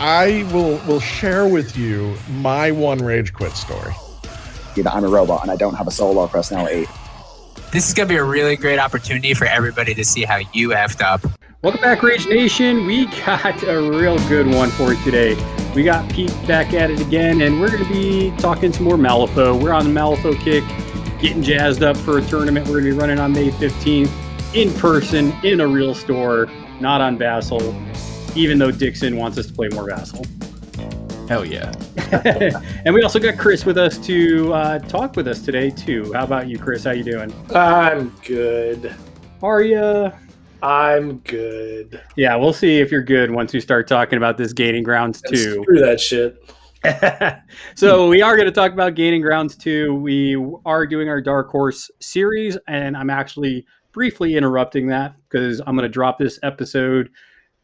I will will share with you my one rage quit story. That I'm a robot and I don't have a soul solo personality. This is gonna be a really great opportunity for everybody to see how you effed up. Welcome back, Rage Nation. We got a real good one for you today. We got Pete back at it again, and we're going to be talking some more Malifaux. We're on the Malifaux kick, getting jazzed up for a tournament we're going to be running on May 15th in person, in a real store, not on Vassal, even though Dixon wants us to play more Vassal. Hell yeah. and we also got Chris with us to uh, talk with us today, too. How about you, Chris? How you doing? I'm good. Are you? I'm good. Yeah, we'll see if you're good once we start talking about this Gaining Grounds 2. Screw that shit. so we are going to talk about Gaining Grounds too. We are doing our Dark Horse series, and I'm actually briefly interrupting that because I'm going to drop this episode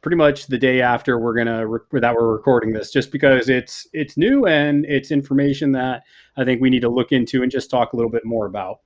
pretty much the day after we're to re- that we're recording this, just because it's it's new and it's information that I think we need to look into and just talk a little bit more about.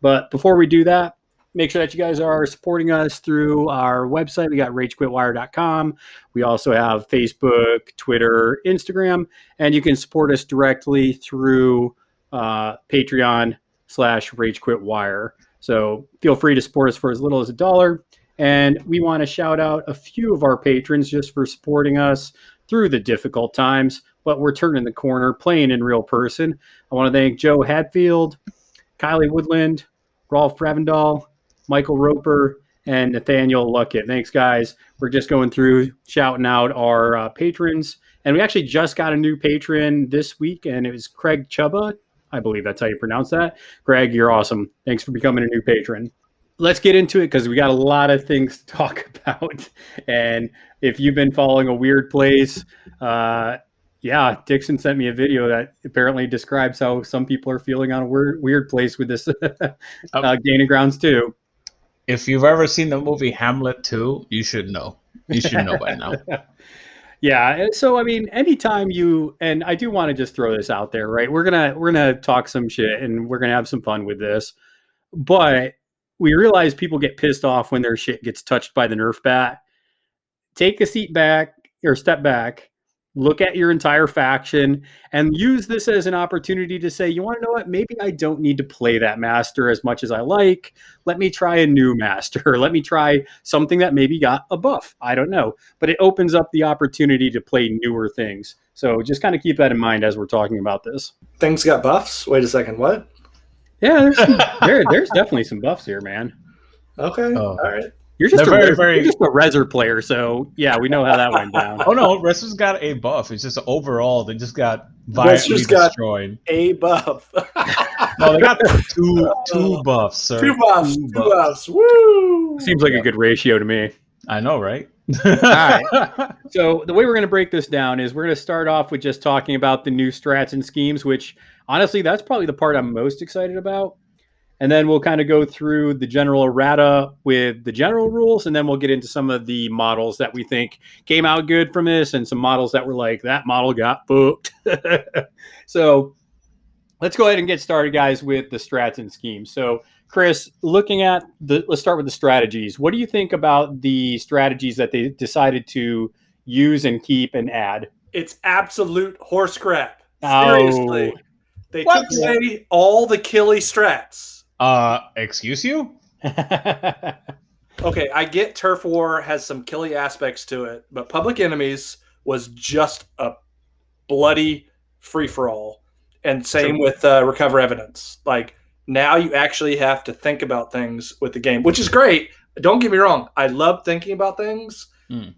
But before we do that, make sure that you guys are supporting us through our website. We got ragequitwire.com. We also have Facebook, Twitter, Instagram, and you can support us directly through uh, Patreon slash ragequitwire. So feel free to support us for as little as a dollar. And we want to shout out a few of our patrons just for supporting us through the difficult times, but we're turning the corner, playing in real person. I want to thank Joe Hadfield, Kylie Woodland, Rolf Ravendal, Michael Roper, and Nathaniel Luckett. Thanks, guys. We're just going through shouting out our uh, patrons. And we actually just got a new patron this week, and it was Craig Chuba. I believe that's how you pronounce that. Greg, you're awesome. Thanks for becoming a new patron. Let's get into it because we got a lot of things to talk about. And if you've been following a weird place, uh, yeah, Dixon sent me a video that apparently describes how some people are feeling on a weird, weird place with this uh, Gaining Grounds too. If you've ever seen the movie Hamlet 2, you should know. You should know by now. Yeah. So I mean, anytime you and I do want to just throw this out there, right? We're gonna we're gonna talk some shit and we're gonna have some fun with this, but we realize people get pissed off when their shit gets touched by the Nerf bat. Take a seat back or step back, look at your entire faction, and use this as an opportunity to say, you want to know what? Maybe I don't need to play that master as much as I like. Let me try a new master. Let me try something that maybe got a buff. I don't know. But it opens up the opportunity to play newer things. So just kind of keep that in mind as we're talking about this. Things got buffs. Wait a second. What? Yeah, there's some, there, there's definitely some buffs here, man. Okay. Oh. All right. You're just a They're very, res- very- you're just a Reser player, so yeah, we know how that went down. Oh no, Wrestlers got a buff. It's just overall they just got violently Wrestlers got- destroyed. A buff. No, they got two two oh. buffs, sir. two buffs. Two buffs. Woo! Seems like a good ratio to me. I know, right? right. So the way we're going to break this down is we're going to start off with just talking about the new strats and schemes, which honestly, that's probably the part I'm most excited about. And then we'll kind of go through the general errata with the general rules, and then we'll get into some of the models that we think came out good from this, and some models that were like that model got booked. so let's go ahead and get started, guys, with the strats and schemes. So Chris, looking at the, let's start with the strategies. What do you think about the strategies that they decided to use and keep and add? It's absolute horse crap. Oh. Seriously. They What? took away all the killy strats. uh, excuse you? Okay, I get Turf War has some killy aspects to it, but Public Enemies was just a bloody free for all. And same with uh, Recover Evidence. Like now you actually have to think about things with the game, which is great. Don't get me wrong. I love thinking about things, Hmm.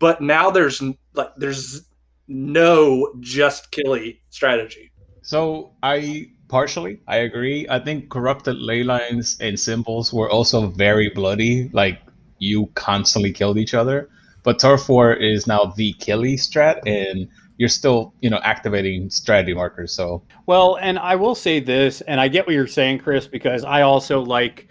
but now there's like there's no just killy strategy. So I partially I agree. I think corrupted ley lines and symbols were also very bloody. Like you constantly killed each other. But Turf War is now the Killy strat, and you're still, you know, activating strategy markers. So Well, and I will say this, and I get what you're saying, Chris, because I also like.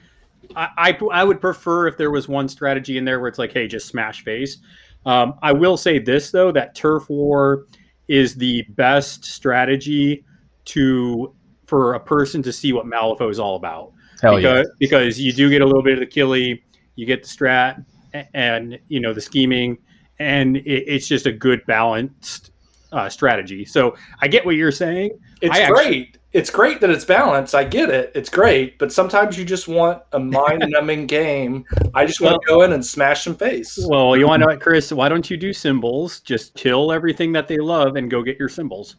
I, I, I would prefer if there was one strategy in there where it's like, hey, just smash face. Um, I will say this though, that turf war is the best strategy to for a person to see what Malifaux is all about. hell because, because you do get a little bit of the killy, you get the strat, a- and you know the scheming, and it, it's just a good balanced uh, strategy. So I get what you're saying. It's I actually- great. It's great that it's balanced. I get it. It's great. But sometimes you just want a mind numbing game. I just want to go in and smash some face. Well, you want to know what, Chris? Why don't you do symbols? Just kill everything that they love and go get your symbols.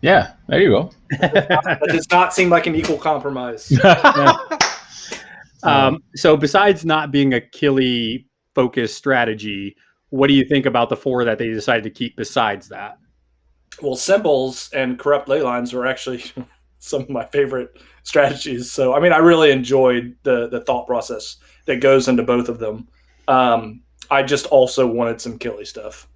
Yeah. There you go. That does not seem like an equal compromise. Um, so, besides not being a killy focused strategy, what do you think about the four that they decided to keep besides that? well, symbols and corrupt ley lines were actually some of my favorite strategies. So, I mean, I really enjoyed the the thought process that goes into both of them. Um, I just also wanted some killy stuff.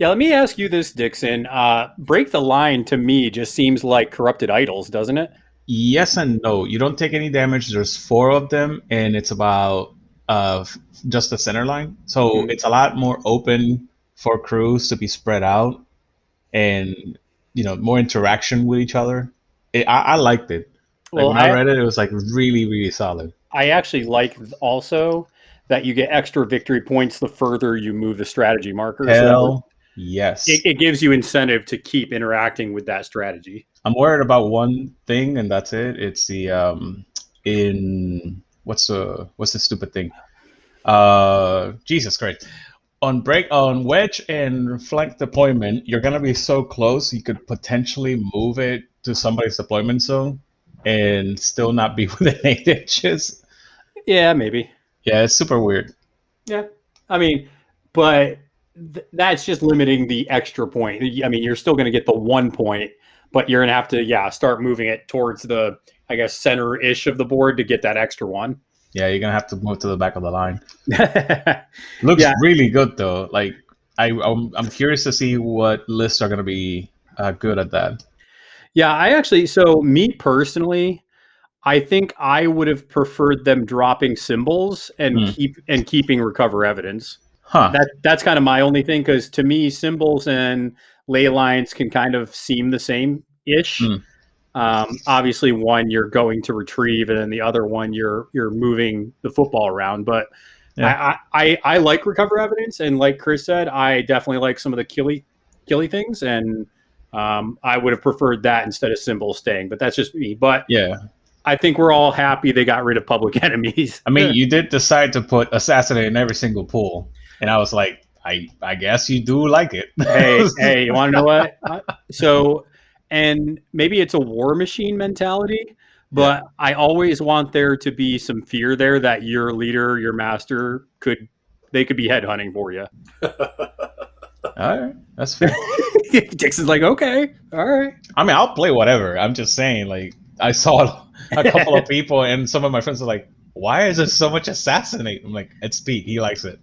Yeah, let me ask you this, Dixon. Uh, break the line to me just seems like corrupted idols, doesn't it? Yes and no. You don't take any damage. There's four of them, and it's about uh, just the center line. So Mhm. it's a lot more open for crews to be spread out, and you know more interaction with each other. It, I, I liked it. Like Well, when I, I- read it, it was like really, really solid. I actually like also that you get extra victory points the further you move the strategy markers. Hell yes. It, it gives you incentive to keep interacting with that strategy. I'm worried about one thing, and that's it. It's the um in what's the what's the stupid thing? Uh, Jesus Christ. On break on wedge and flank deployment, you're gonna be so close you could potentially move it to somebody's deployment zone and still not be within eight inches. Yeah, maybe. Yeah, it's super weird. Yeah, I mean, but th- that's just limiting the extra point. I mean, you're still going to get the one point, but you're going to have to, yeah, start moving it towards the, I guess, center ish of the board to get that extra one. Yeah, you're gonna have to move to the back of the line. Looks Yeah. really good though. Like I, I'm, I'm curious to see what lists are gonna be uh, good at that. yeah, I actually, so me personally, I think I would have preferred them dropping symbols and Hmm. keep and keeping recover evidence. Huh? That that's kind of my only thing because to me, symbols and ley lines can kind of seem the same ish. Hmm. Um, obviously, one you're going to retrieve, and then the other one you're you're moving the football around. But Yeah. I, I I like recover evidence, and like Chris said, I definitely like some of the killy killy things, and um, I would have preferred that instead of symbols staying. But that's just me. But yeah. I think we're all happy they got rid of public enemies. I mean, you did decide to put assassinate in every single pool, and I was like, I, I guess you do like it. hey, hey, you want to know what? So, and maybe it's a war machine mentality, but I always want there to be some fear there that your leader, your master, could they could be headhunting for you. All right, that's fair. Dixon's like, okay, all right. I mean, I'll play whatever. I'm just saying, like, I saw a couple of people, and some of my friends are like, "Why is there so much assassinate?" I'm like, "It's Pete. He likes it."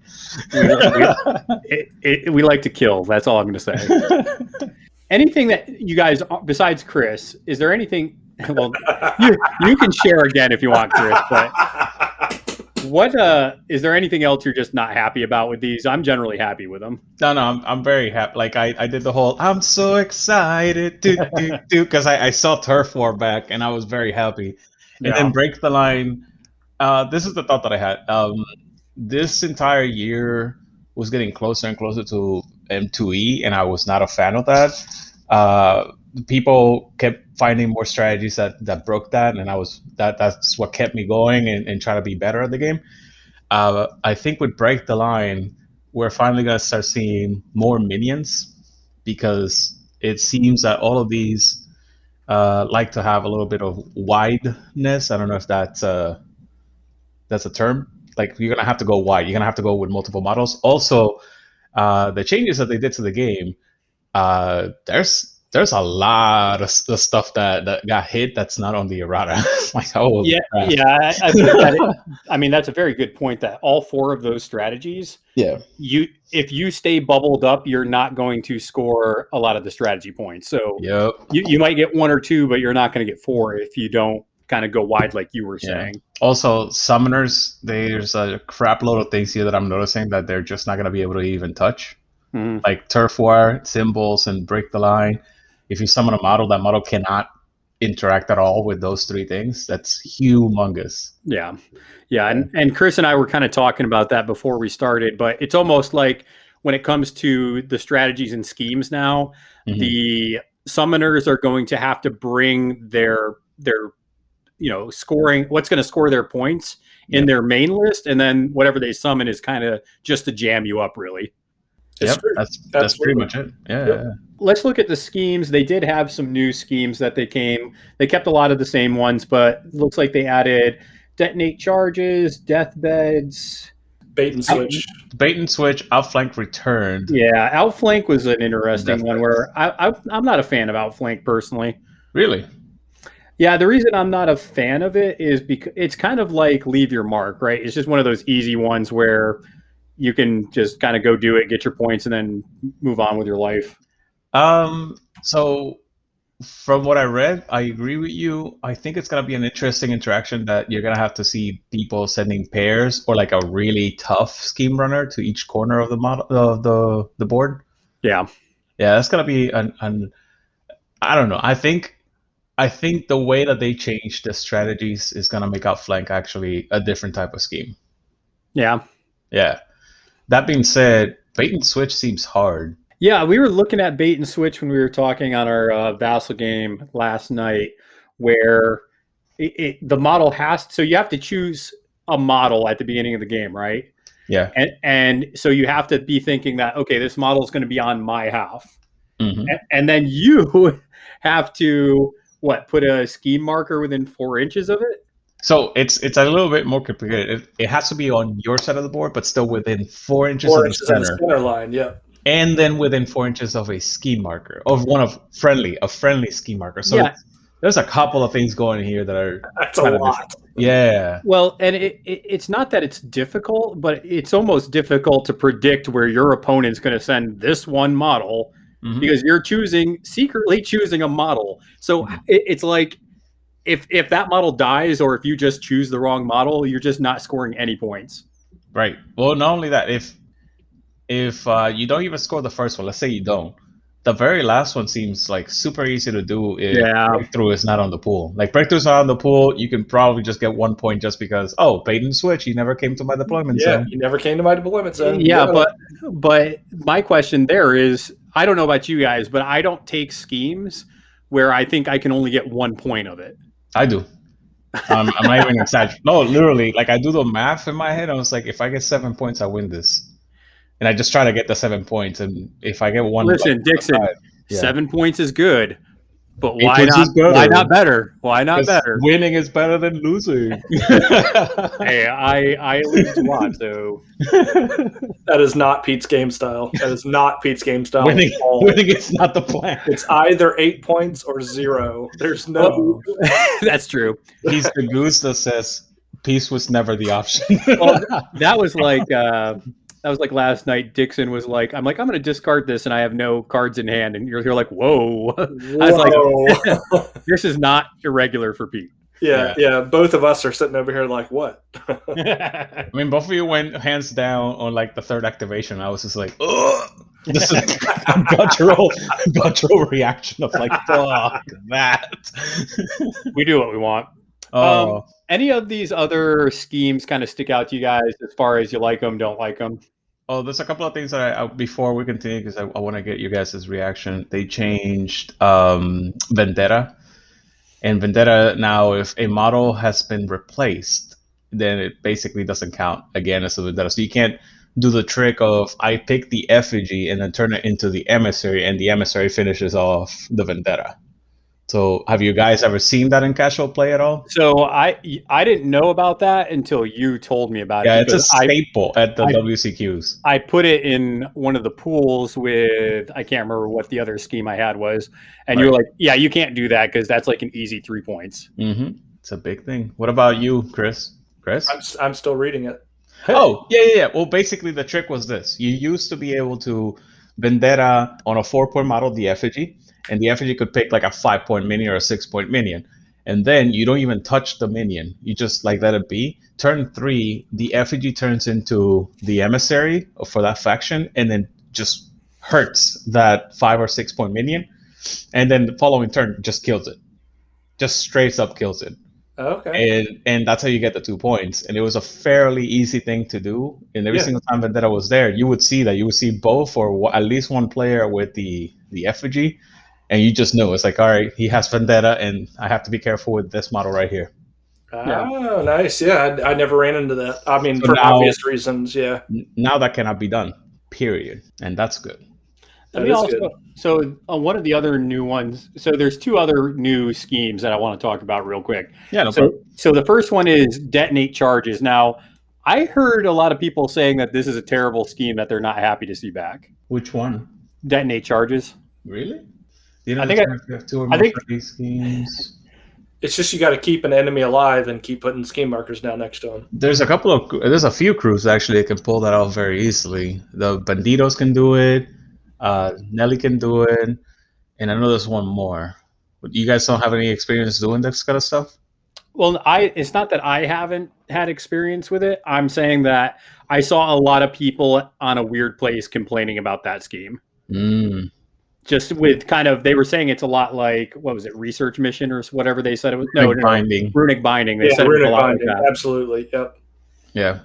It, it, we like to kill. That's all I'm going to say. anything that you guys, besides Chris, is there anything? Well, you, you can share again if you want, Chris. But what uh, is there anything else you're just not happy about with these? I'm generally happy with them. No, no, I'm, I'm very happy. Like I, I did the whole I'm so excited, do do do, because I, I saw Turf War back and I was very happy. And Yeah. then break the line. Uh, this is the thought that I had. Um, this entire year was getting closer and closer to M2E, and I was not a fan of that. Uh, people kept finding more strategies that, that broke that, and I was that that's what kept me going and, and trying to be better at the game. Uh, I think with break the line, we're finally gonna start seeing more minions because it seems that all of these uh, like to have a little bit of wideness. I don't know if that's uh, that's a term. Like you're gonna have to go wide. You're gonna have to go with multiple models. Also, uh, the changes that they did to the game, uh, there's there's a lot of stuff that, that got hit that's not on the errata. like oh Yeah, crap. yeah. I, I, it- I mean, that's a very good point. That all four of those strategies, Yeah. you if you stay bubbled up, you're not going to score a lot of the strategy points. So Yep. you, you might get one or two, but you're not going to get four if you don't kind of go wide like you were Yeah. saying. Also, summoners, there's a crap load of things here that I'm noticing that they're just not going to be able to even touch. Mhm. Like turf war, symbols, and break the line. If you summon a model, that model cannot interact at all with those three things. That's humongous. Yeah. Yeah. And, and Chris and I were kind of talking about that before we started, but it's almost like when it comes to the strategies and schemes now, Mhm. the summoners are going to have to bring their their you know scoring what's going to score their points in their main list and then whatever they summon is kind of just to jam you up really It's Yep, true. that's that's pretty much it. Yeah, Yep. yeah. let's look at the schemes they did have some new schemes that they came they kept a lot of the same ones but looks like they added detonate charges deathbeds Bait and switch. Bait and switch, outflank returned. yeah outflank was an interesting one Deathbeds. where I, I, i'm not a fan of outflank personally Really? Yeah, the reason I'm not a fan of it is because it's kind of like leave your mark, right? It's just one of those easy ones where you can just kind of go do it, get your points, and then move on with your life. Um. So, from what I read, I agree with you. I think it's gonna be an interesting interaction that you're gonna have to see people sending pairs or like a really tough scheme runner to each corner of the model of the the board. Yeah, Yeah, that's gonna be an, an I don't know. I think I think the way that they change the strategies is gonna make Outflank actually a different type of scheme. yeah, Yeah. That being said, bait and switch seems hard. yeah. We were looking at bait and switch when we were talking on our uh, Vassal game last night, where it, it, the model has so you have to choose a model at the beginning of the game, right? Yeah. And and so you have to be thinking that okay, this model is going to be on my half. hmm A- and then you have to what put a ski marker within four inches of it So it's it's a little bit more complicated. It, it has to be on your side of the board, but still within four inches Four of the inches in the center, center line. yeah. and then within four inches of a ski marker of one of friendly a friendly ski marker. So Yeah. there's a couple of things going here that are That's a of lot. yeah well and it, it, it's not that it's difficult but it's almost difficult to predict where your opponent's going to send this one model Mhm. because you're choosing secretly choosing a model so Mhm. it, it's like if if that model dies or if you just choose the wrong model you're just not scoring any points right. Well, not only that, if if uh, you don't even score the first one, let's say you don't, the very last one seems like super easy to do if Yeah. breakthrough is not on the pool. Like breakthrough's not on the pool, you can probably just get one point just because oh bait and switch, he never came to my deployment Yeah, zone. you never came to my deployment zone. yeah but but my question there is i don't know about you guys but i don't take schemes where i think i can only get one point of it I do. Um, I'm not even exaggerating. No, literally, like I do the math in my head. I was like, if I get seven points, I win this, and I just try to get the seven points. And if I get one, Listen, Dixon, Yeah. seven points is good, but why not? is. Why not better? Why not better? winning is better than losing. Hey, I I lose a lot, so that is not Pete's game style. That is not Pete's game style. winning, at all. winning is not the plan. It's either eight points or zero. There's no. that's true. He's the goose that says peace was never the option. Well, That was like uh, that was like last night. Dixon was like, "I'm like, I'm going to discard this, and I have no cards in hand." And you're, you're like, "Whoa, I was like- this is not irregular for Pete." yeah, yeah. Both of us are sitting over here like, what? I mean, both of you went hands down on like the third activation. I was just like, ugh. This is a guttural, guttural reaction of like, fuck that. we do what we want. Oh, Um, Any of these other schemes kind of stick out to you guys as far as you like them, don't like them? Oh, there's a couple of things that I, I before we continue because I, I want to get you guys' reaction. They changed um, Vendetta, and Vendetta now, if a model has been replaced, then it basically doesn't count again as a Vendetta. So you can't do the trick of I pick the effigy and then turn it into the emissary, and the emissary finishes off the Vendetta. So, have you guys ever seen that in casual play at all? So I I didn't know about that until you told me about Yeah, it. Yeah, it's a because I, staple at the I- WCQs. I put it in one of the pools with I can't remember what the other scheme I had was, and you were like, "Yeah, you can't do that because that's like an easy three points." hmm It's a big thing. What about you, Chris? Chris? I'm, s- I'm still reading it. Oh, yeah, yeah, yeah. Well, basically, the trick was this: you used to be able to vendetta on a four-point model, the effigy, and the effigy could pick like a five-point minion or a six-point minion, and then you don't even touch the minion; you just like let it be. Turn three, the effigy turns into the emissary for that faction, and then just hurts that five or six-point minion, and then the following turn just kills it, just straight up kills it Okay. and and that's how you get the two points. And it was a fairly easy thing to do. And every Yeah. single time Vendetta was there, you would see that you would see both or at least one player with the the effigy, and you just know it's like, all right, he has Vendetta, and I have to be careful with this model right here. Oh, nice. Yeah, I, I never ran into that. I mean, So for now- obvious reasons. Yeah. Now that cannot be done. Period. And that's good. That Let me also, good. so on one of the other new ones, so there's two other new schemes that I want to talk about real quick. Yeah. No So, problem. so the first one is detonate charges. Now, I heard a lot of people saying that this is a terrible scheme that they're not happy to see back. Which one? Detonate charges. Really? You know, I think I- you have two or I more think- these schemes. It's just you got to keep an enemy alive and keep putting scheme markers down next to them. There's a couple of there's a few crews actually that can pull that off very easily. The Banditos can do it. Uh, Nellie can do it, and I know there's one more. But you guys don't have any experience doing this kind of stuff? Well, I it's not that I haven't had experience with it. I'm saying that I saw a lot of people on a weird place complaining about that scheme. Mm. Just with kind of they were saying it's a lot like what was it, research mission or whatever they said it was. No, Like no, binding. runic binding. They Yeah, said it a runic lot like binding. that. Absolutely. Yep. Yeah.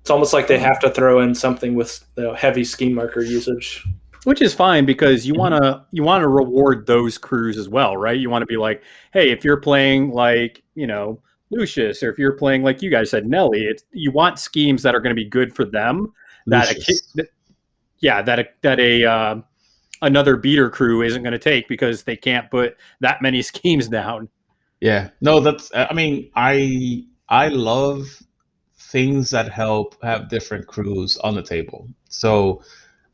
It's almost like they have to throw in something with you know, heavy scheme marker usage. which is fine because you Mhm. want to you want to reward those crews as well right you want to be like hey if you're playing like you know lucius or if you're playing like you guys said Nellie it's you want schemes that are going to be good for them that a, ki- Lucius. that- yeah that a, that a uh, another beater crew isn't going to take because they can't put that many schemes down Yeah. No, that's. I mean, I I love things that help have different crews on the table. So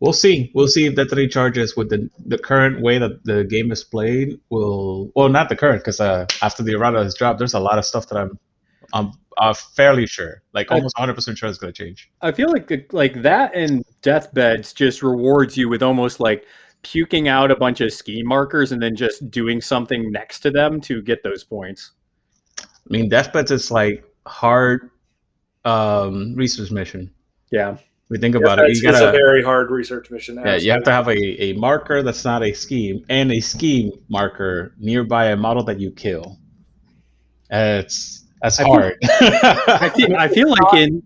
we'll see. We'll see if the three charges with the the current way that the game is played will. Well, not the current, because uh, after the errata has dropped, there's a lot of stuff that I'm I'm uh, fairly sure, like almost 100 percent sure, is going to change. i feel like like that and deathbeds just rewards you with almost like puking out a bunch of ski markers and then just doing something next to them to get those points I mean, deathbeds is like hard um research mission. yeah We think Yeah, about it. it's, You it's gotta, a very hard research mission. Yeah, you have to have a, a marker that's not a scheme and a scheme marker nearby a model that you kill. Uh, it's that's I think- hard. I feel, I feel like in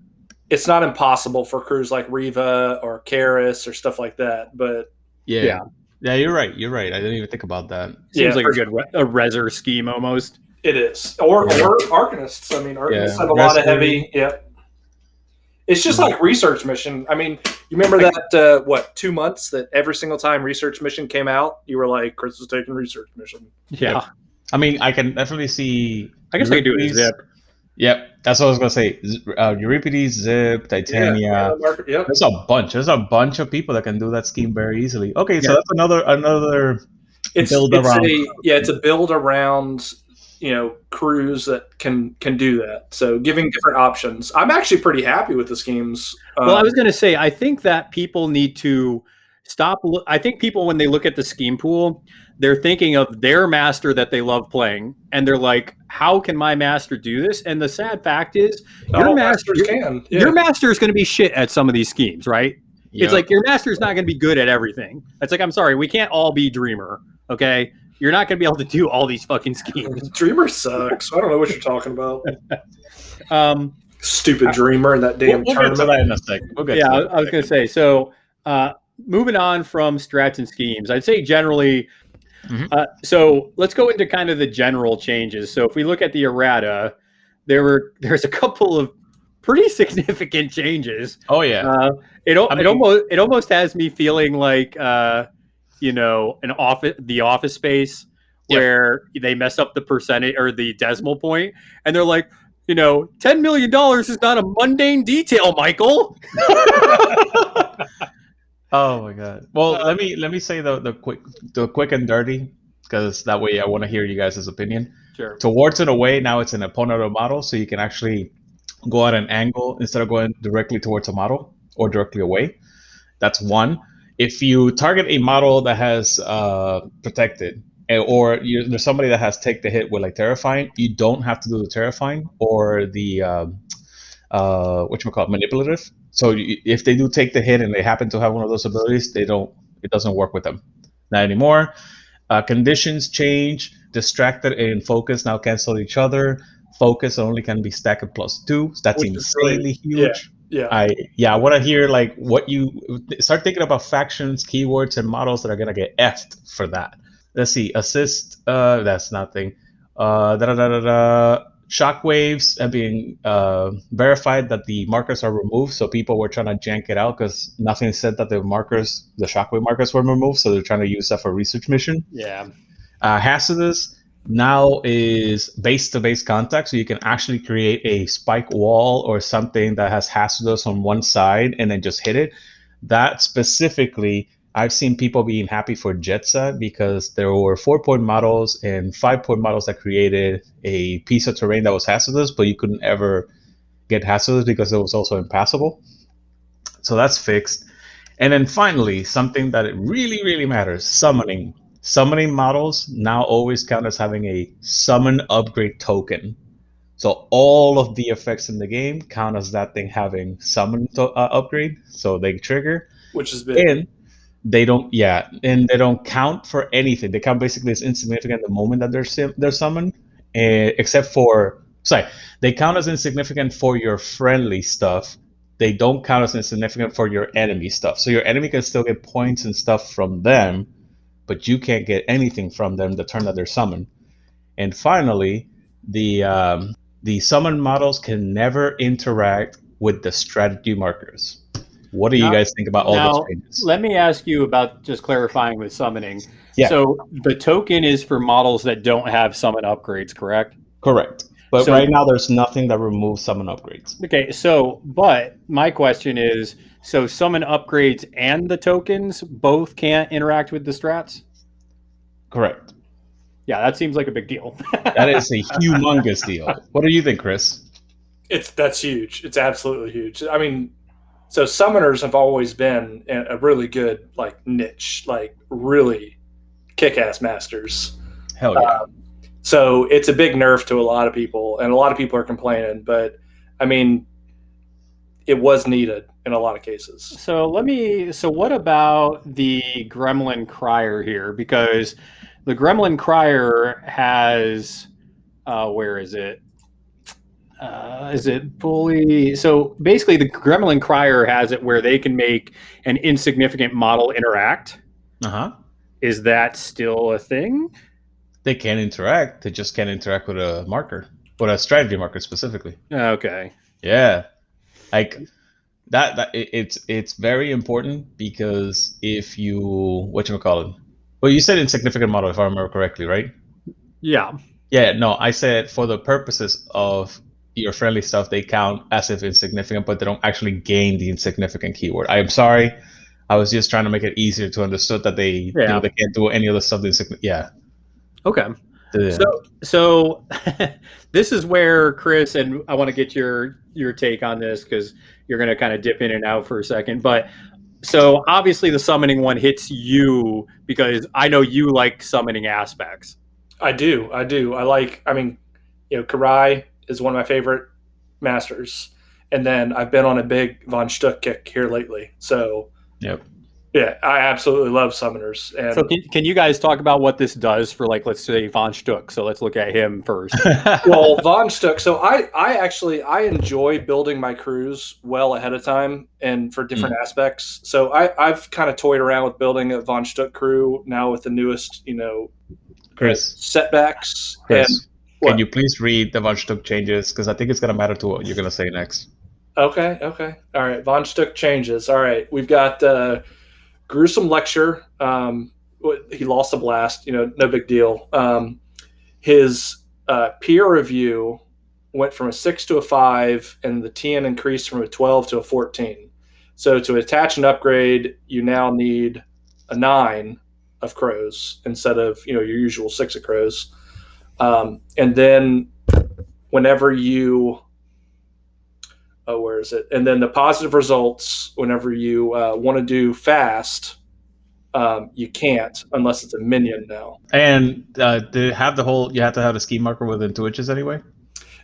It's not impossible for crews like Reva or Kaeris or stuff like that, but yeah. Yeah. yeah. you're right. You're right. I didn't even think about that. seems Yeah, like a good re- a reser scheme almost. it is. Or or Arcanists. I mean, Arcanists Yeah. have a lot of Rescue. heavy. Yep. It's just like research mission. I mean, you remember that uh, what two months that every single time research mission came out, you were like, "Chris is taking research mission." Yeah, I mean, I can definitely see. I guess I could do it with Zipp. Yep, that's what I was gonna say. Uh, Euripides, Zipp, Titania. Yeah, Yep. There's a bunch. There's a bunch of people that can do that scheme very easily. Okay, so Yeah. that's another another. It's, build it's around. a yeah, it's a build around you know crews that can can do that. So giving different options. I'm actually pretty happy with the schemes. Well, I Um, was going to say, I think that people need to stop. lo- I think people, when they look at the scheme pool, they're thinking of their master that they love playing, and they're like, "How can my master do this?" And the sad fact is, your all master, masters can. Yeah. your master is going to be shit at some of these schemes, right? It's like your master's not going to be good at everything. It's like, I'm sorry, we can't all be Dreamer, okay? You're not going to be able to do all these fucking schemes. Dreamer sucks. I don't know what you're talking about. Um, Stupid Dreamer in that we'll, damn we'll get to tournament. that in a second. We'll get yeah, to I, that in was going to say. So, uh, moving on from strats and schemes, I'd say generally. Mhm. Uh, so let's go into kind of the general changes. So if we look at the errata, there were there's a couple of pretty significant changes. Oh yeah. Uh, it I it almost it almost has me feeling like uh, you know an office the office space where they mess up the percentage or the decimal point, and they're like, you know, ten million dollars is not a mundane detail, Michael. oh my god. Well, let me let me say the the quick the quick and dirty because that way I want to hear you guys' opinion. Sure. Towards and away now it's an opponent model, so you can actually go at an angle instead of going directly towards a model or directly away. That's one. If you target a model that has uh, protected, eh, or you, there's somebody that has take the hit with like terrifying, you don't have to do the terrifying or the um, uh, what you call it, manipulative. So if they do take the hit and they happen to have one of those abilities, they don't. It doesn't work with them. Not anymore. Uh, conditions change. Distracted and focus now cancel each other. Focus only can be stacked at plus two. That's Which insanely huge. Yeah. I yeah, I want to hear like what you start thinking about factions, keywords, and models that are gonna get effed for that. Let's see, assist. Uh, that's nothing. Uh, da da da da. Shockwaves have been uh, verified that the markers are removed, so people were trying to jank it out because nothing said that the markers, the shockwave markers, were removed. So they're trying to use that for research mission. Yeah. Uh, hazardous now is base-to-base contact, so you can actually create a spike wall or something that has hazardous on one side and then just hit it. That specifically, I've seen people being happy for Jedza because there were four-point models and five-point models that created a piece of terrain that was hazardous, but you couldn't ever get hazardous because it was also impassable. So that's fixed. And then finally, something that really, really matters: summoning summoning models now always count as having a summon upgrade token. So all of the effects in the game count as that thing having summon to- uh, upgrade. So they trigger, which has been and they don't. Yeah, and they don't count for anything. They count basically as insignificant the moment that they're sim- they're summoned, eh, except for sorry, they count as insignificant for your friendly stuff. They don't count as insignificant for your enemy stuff. So your enemy can still get points and stuff from them, but you can't get anything from them the turn that they're summoned. And finally, the um, the summon models can never interact with the strategy markers. What do you guys think about all now, those changes? Let me ask you about just clarifying with summoning. Yeah. So the token is for models that don't have summon upgrades, correct? Correct. But So- right now, there's nothing that removes summon upgrades. Okay, so but my question is so summon upgrades and the tokens both can't interact with the strats? Correct. Yeah, that seems like a big deal. That is a humongous deal. What do you think, Chris? it's that's huge. It's absolutely huge. I mean, so summoners have always been a a really good like niche, like really kick-ass masters. Hell yeah. Um, so it's a big nerf to a lot of people, and a lot of people are complaining. But I mean, it was needed in a lot of cases. So let me. So what about the Gremlin Crier here? Because the Gremlin Crier has, uh, where is it? Uh, is it fully? So basically, the Gremlin Crier has it where they can make an insignificant model interact. Uh huh. Is that still a thing? They can interact. They just can't interact with a marker, with a strategy marker specifically. Okay. Yeah, like that. That it, it's it's very important because if you what you call it? Well, you said insignificant model if I remember correctly, right? Yeah. Yeah. No, I said for the purposes of your friendly stuff, they count as if insignificant, but they don't actually gain the insignificant keyword. I am sorry. I was just trying to make it easier to understood that they you Yeah. know, they can't do any other stuff. That's insignificant. Yeah. Okay. Yeah. So, so this is where Chris and I want to get your your take on this because you're going to kind of dip in and out for a second. But so obviously the summoning one hits you because I know you like summoning aspects. I do. I do. I like. I mean, you know, Kirai is one of my favorite masters, and then I've been on a big von Schtook kick here lately. So Yep. yeah, I absolutely love summoners. And So can, can you guys talk about what this does for like let's say Von Schtook? So let's look at him first. well, Von Schtook. So I, I actually, I enjoy building my crews well ahead of time and for different hmm. aspects. So I, I've kind of toyed around with building a Von Schtook crew now with the newest, you know, Chris, setbacks. Chris, And can you please read the von Schtook changes because I think it's gonna matter to what you're gonna say next. Okay, okay. All right. Von Schtook changes. All right. We've got uh, gruesome lecture. Um, he lost a blast. You know, no big deal. Um, his uh, peer review went from a six to a five, and the TN increased from a 12 to a 14. So to attach an upgrade, you now need a nine of crows instead of you know your usual six of crows. Um, and then whenever you oh where is it? And then the positive results whenever you uh, want to do fast um, you can't unless it's a minion now. And uh, to have the whole, you have to have a ski marker within two inches anyway.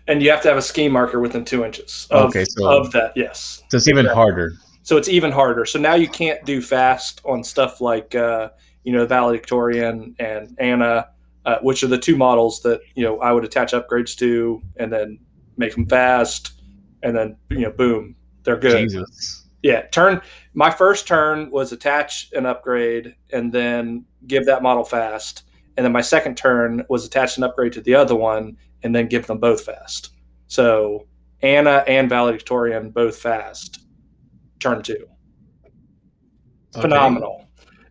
and you have to have a ski marker within two inches of, Okay, so- of that yes. So it's even harder. so it's even harder. So now you can't do fast on stuff like uh, you know valedictorian and anna uh, which are the two models that you know i would attach upgrades to and then make them fast and then you know boom they're good Jesus. Yeah, turn. My first turn was attach an upgrade and then give that model fast, and then my second turn was attach an upgrade to the other one and then give them both fast. So Anna and Valedictorian both fast. Turn two, phenomenal.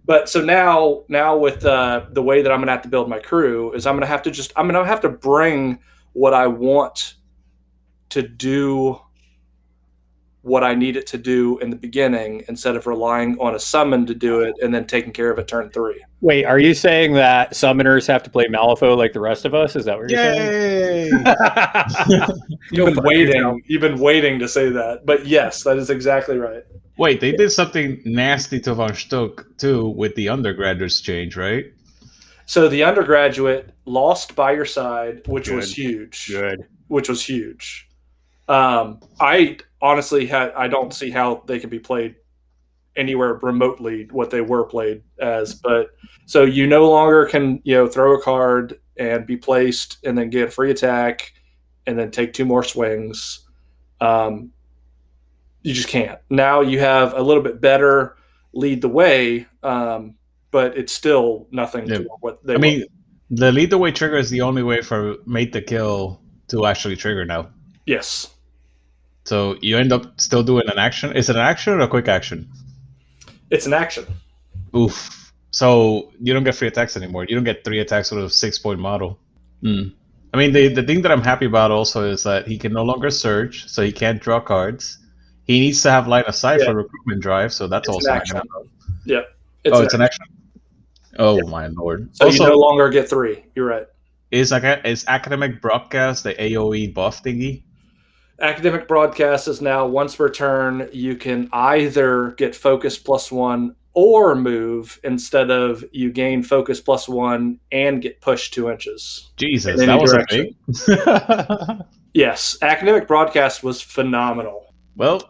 But so now, now with uh, the way that I'm gonna have to build my crew is I'm gonna have to just I'm gonna have to bring what I want to do what I need it to do in the beginning instead of relying on a summon to do it and then taking care of it turn three. Wait, are you saying that summoners have to play Malifaux like the rest of us? Is that what you're Yay! saying? You've been waiting. You've been waiting to say that, but yes, that is exactly right. Wait, they did something nasty to Von Schtook too with the undergraduates change, right? So the undergraduate lost by your side, which was huge. Good. Which was huge. Um, I honestly had I don't see how they can be played anywhere remotely what they were played as. But so you no longer can you know throw a card and be placed and then get a free attack and then take two more swings. Um, you just can't. Now you have a little bit better lead the way, um, but it's still nothing Yeah. to what they I mean, the lead the way trigger is the only way for mate the kill to actually trigger now. yes. So you end up still doing an action. Is it an action or a quick action? It's an action. Oof. So you don't get free attacks anymore. You don't get three attacks with a six point model. Hmm. I mean, the the thing that I'm happy about also is that he can no longer search, so he can't draw cards. He needs to have line of sight Yeah. for recruitment drive, so that's It's also an action. gonna- Yep. oh, it's an action. Oh my lord! So also, you no longer get three. You're right. is like is academic broadcast the AOE buff thingy? Academic broadcast is now once per turn. You can either get focus plus one or move instead of you gain focus plus one and get pushed two inches. Jesus, In that was a direction. Yes, academic broadcast was phenomenal. Well,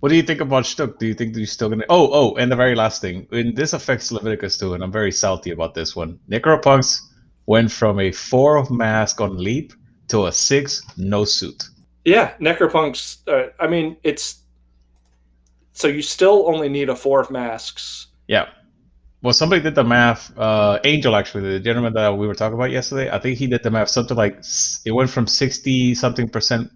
what do you think about Schtook? Do you think you're still gonna? Oh, oh, and the very last thing, and this affects Leviticus too, and I'm very salty about this one. Necropunks went from a four of mask on leap to a six no suit. Yeah, Necropunks. Uh, I mean, it's so you still only need a four of masks. Yeah. Well, somebody did the math. Uh, Angel, actually, the gentleman that we were talking about yesterday, I think he did the math. Something like it went from sixty something percent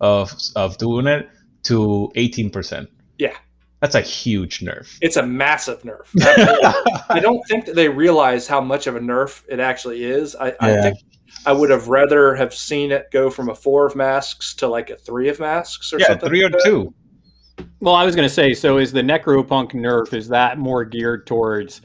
of of doing it to eighteen percent. Yeah. That's a huge nerf. It's a massive nerf. I don't think that they realize how much of a nerf it actually is. I, I Yeah. think I would have rather have seen it go from a four of masks to like a three of masks or yeah, something. three or like that. two. Well, I was going to say, so is the Necropunk nerf is that more geared towards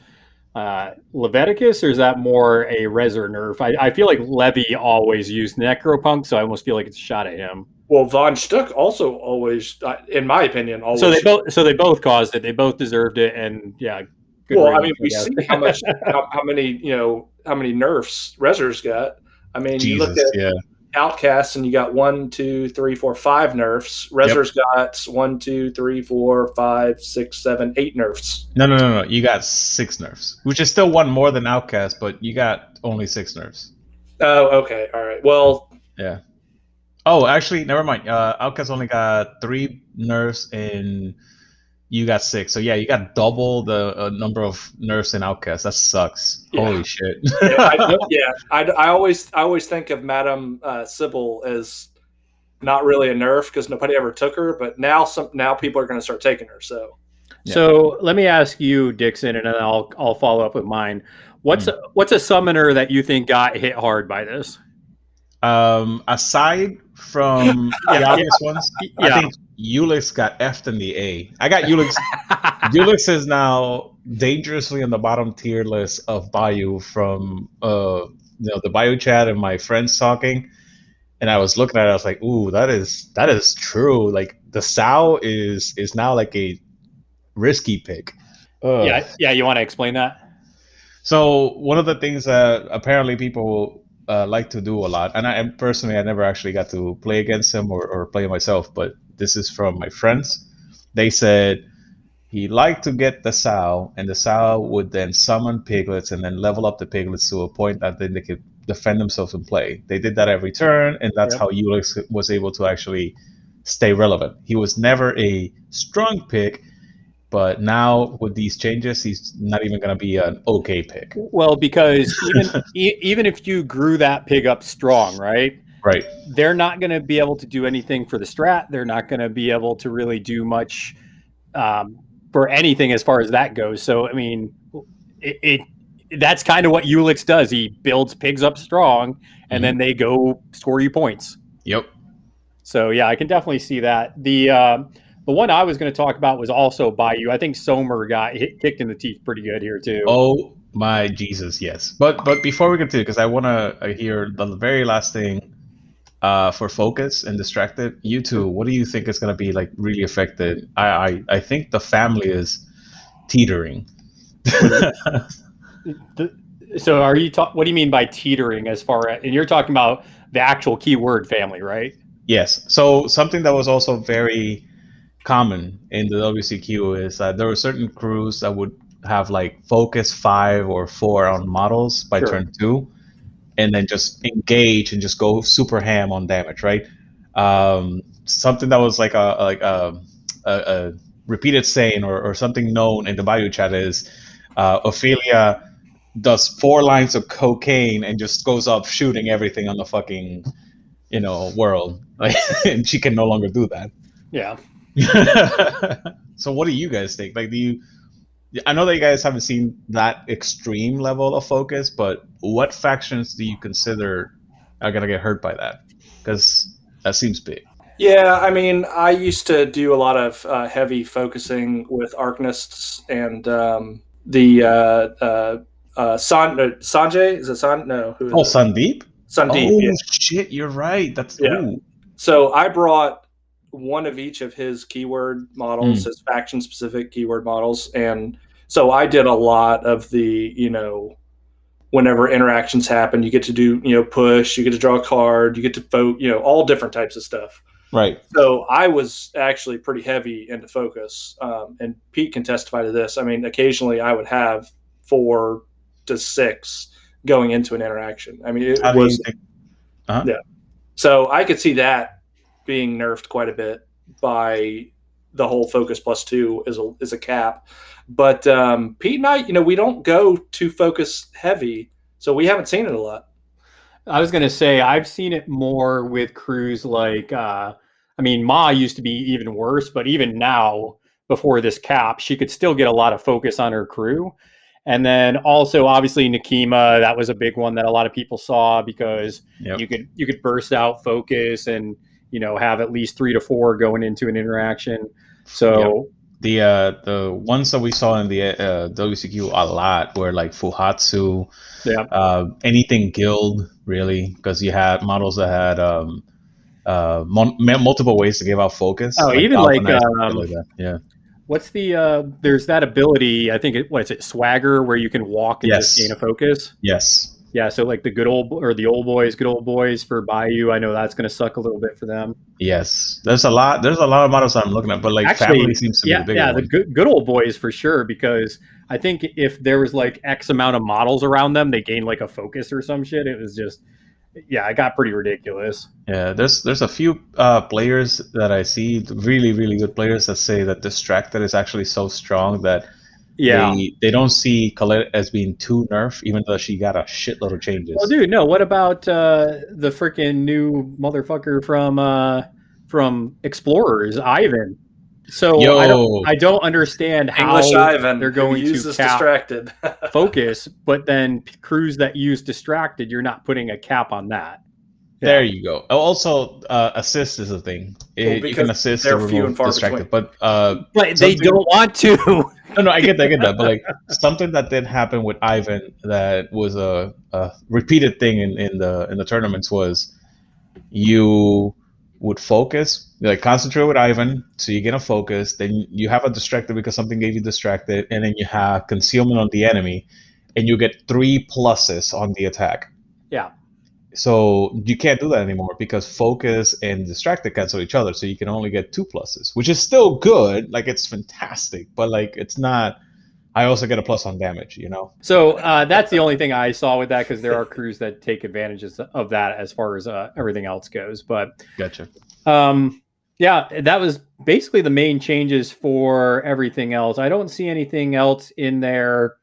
uh, Leviticus, or is that more a Rezer nerf? I, I feel like Levy always used Necropunk, so I almost feel like it's a shot at him. Well, Von Schtook also always, uh, in my opinion, always. So they both, so they both caused it. They both deserved it, and yeah. good well, I riddance, mean, we guess. see how much, how, how many, you know, how many nerfs Rezzer's got. I mean, you look at yeah. Outcasts and you got one, two, three, four, five nerfs. Rezzer's got one, two, three, four, five, six, seven, eight nerfs. No, no, no, no. You got six nerfs, which is still one more than Outcast, but you got only six nerfs. Oh, okay, all right. Well, Yeah. Oh, actually, never mind. Uh, Outcast only got three nerfs, and you got six. So yeah, you got double the uh, number of nerfs in Outcast. That sucks. Yeah. Holy shit. yeah, I, yeah, I, I always I always think of Madame uh, Sybelle as not really a nerf because nobody ever took her, but now some now people are going to start taking her. So So let me ask you, Dixon, and then I'll I'll follow up with mine. What's a, what's a summoner that you think got hit hard by this? Um, aside from the Yeah. obvious ones, Yeah. I think Ulix got F'd in the A. I got Ulix. Ulix is now dangerously in the bottom tier list of Bayou from uh, you know the Bayou chat and my friends talking. And I was looking at it, I was like, "Ooh, that is that is true." Like the Sao is is now like a risky pick. Ugh. yeah, yeah. You want to explain that? So one of the things that apparently people uh, like to do a lot, and I personally I never actually got to play against him or, or play myself, but this is from my friends. They said he liked to get the sow, and the sow would then summon piglets and then level up the piglets to a point that then they could defend themselves and play. They did that every turn, and that's Yep. how Ulix was able to actually stay relevant. He was never a strong pick, but now with these changes, he's not even going to be an okay pick. Well, because even e- even if you grew that pig up strong, right? Right. They're not going to be able to do anything for the strat. They're not going to be able to really do much um, for anything as far as that goes. So, I mean, it, it that's kind of what Ulix does. He builds pigs up strong, and then they go score you points. Yep. So yeah, I can definitely see that. The um the one I was going to talk about was also Bayou. I think Somer got hit, kicked in the teeth pretty good here too. Oh my Jesus, yes. But but before we get continue, because I want to hear the very last thing uh, for focus and distracted. You two, what do you think is going to be like really affected? I, I I think the family is teetering. So are you talk? What do you mean by teetering? As far as and you're talking about the actual keyword family, right? Yes. So something that was also very common in the WCQ is that there were certain crews that would have like focus five or four on models by Sure. turn two, and then just engage and just go super ham on damage, right? Um, something that was like a like a, a, a repeated saying or, or something known in the Bayou chat is uh, Ophelia does four lines of cocaine and just goes up shooting everything on the fucking you know world like and she can no longer do that Yeah. so what do you guys think like do you i know that you guys haven't seen that extreme level of focus but what factions do you consider are going to get hurt by that because that seems big Yeah, I mean, I used to do a lot of uh, heavy focusing with Arcanists and um, the uh, uh, uh, San- uh, Sanjay. Is it San? No, who is oh it? sandeep Sandeep. oh yeah. shit you're right that's Yeah. ooh. So I brought one of each of his keyword models, Hmm. his faction specific keyword models, and so I did a lot of the you know whenever interactions happen, you get to do you know push, you get to draw a card, you get to vote, you know all different types of stuff. right So I was actually pretty heavy into focus, um, and Pete can testify to this. I mean, occasionally I would have four to six going into an interaction. I mean, it How was think- so I could see that being nerfed quite a bit by the whole focus plus two is a is a cap. But um, Pete and I, you know, we don't go too focus heavy, so we haven't seen it a lot. I was gonna say I've seen it more with crews like uh I mean Ma used to be even worse, but even now, before this cap, she could still get a lot of focus on her crew. And then also obviously Nekima, that was a big one that a lot of people saw because Yep. you could you could burst out focus and you know have at least three to four going into an interaction. So the uh the ones that we saw in the uh, WCQ a lot were like Fuhatsu, yeah, uh, anything guild really, because you had models that had um uh mon- multiple ways to give out focus. Oh, even like, and shit um, like yeah, what's the uh there's that ability, I think it what is it, swagger where you can walk and just gain a focus. yes, Yeah, so like the good old or the old boys, good old boys for Bayou. I know that's going to suck a little bit for them. yes. There's a lot. There's a lot of models I'm looking at, but like Actually, family seems to yeah, be the yeah, one. the good good old boys for sure. Because I think if there was like X amount of models around them, they gained like a focus or some shit. It was just, yeah, it got pretty ridiculous. Yeah, there's there's a few uh, players that I see, really really good players that say that distracted is actually so strong that Yeah. they, they don't see Colette as being too nerf, even though she got a shitload of changes. Well, dude, no. What about uh, the freaking new motherfucker from uh, from Explorers, Ivan? So Yo. I don't I don't understand how English Ivan. they're going to uses cap distracted. focus, but then crews that use distracted, you're not putting a cap on that. There you go. Oh, Also, uh, assist is a thing. Well, you can assist they're or few remove and far distracted, but uh, But they don't want to. no, no, I get that, I get that. But like something that did happen with Ivan that was a, a repeated thing in, in the in the tournaments was you would focus, like concentrate with Ivan, so you get a focus. Then you have a distracted because something gave you distracted, and then you have concealment on the enemy, and you get three pluses on the attack. So you can't do that anymore because focus and distracted cancel each other. So you can only get two pluses, which is still good. Like it's fantastic, but like it's not. I also get a plus on damage. You know. So uh, that's the only thing I saw with that because there are crews that take advantages of that as far as uh, everything else goes. But Gotcha. um, yeah, that was basically the main changes for everything else. I don't see anything else in there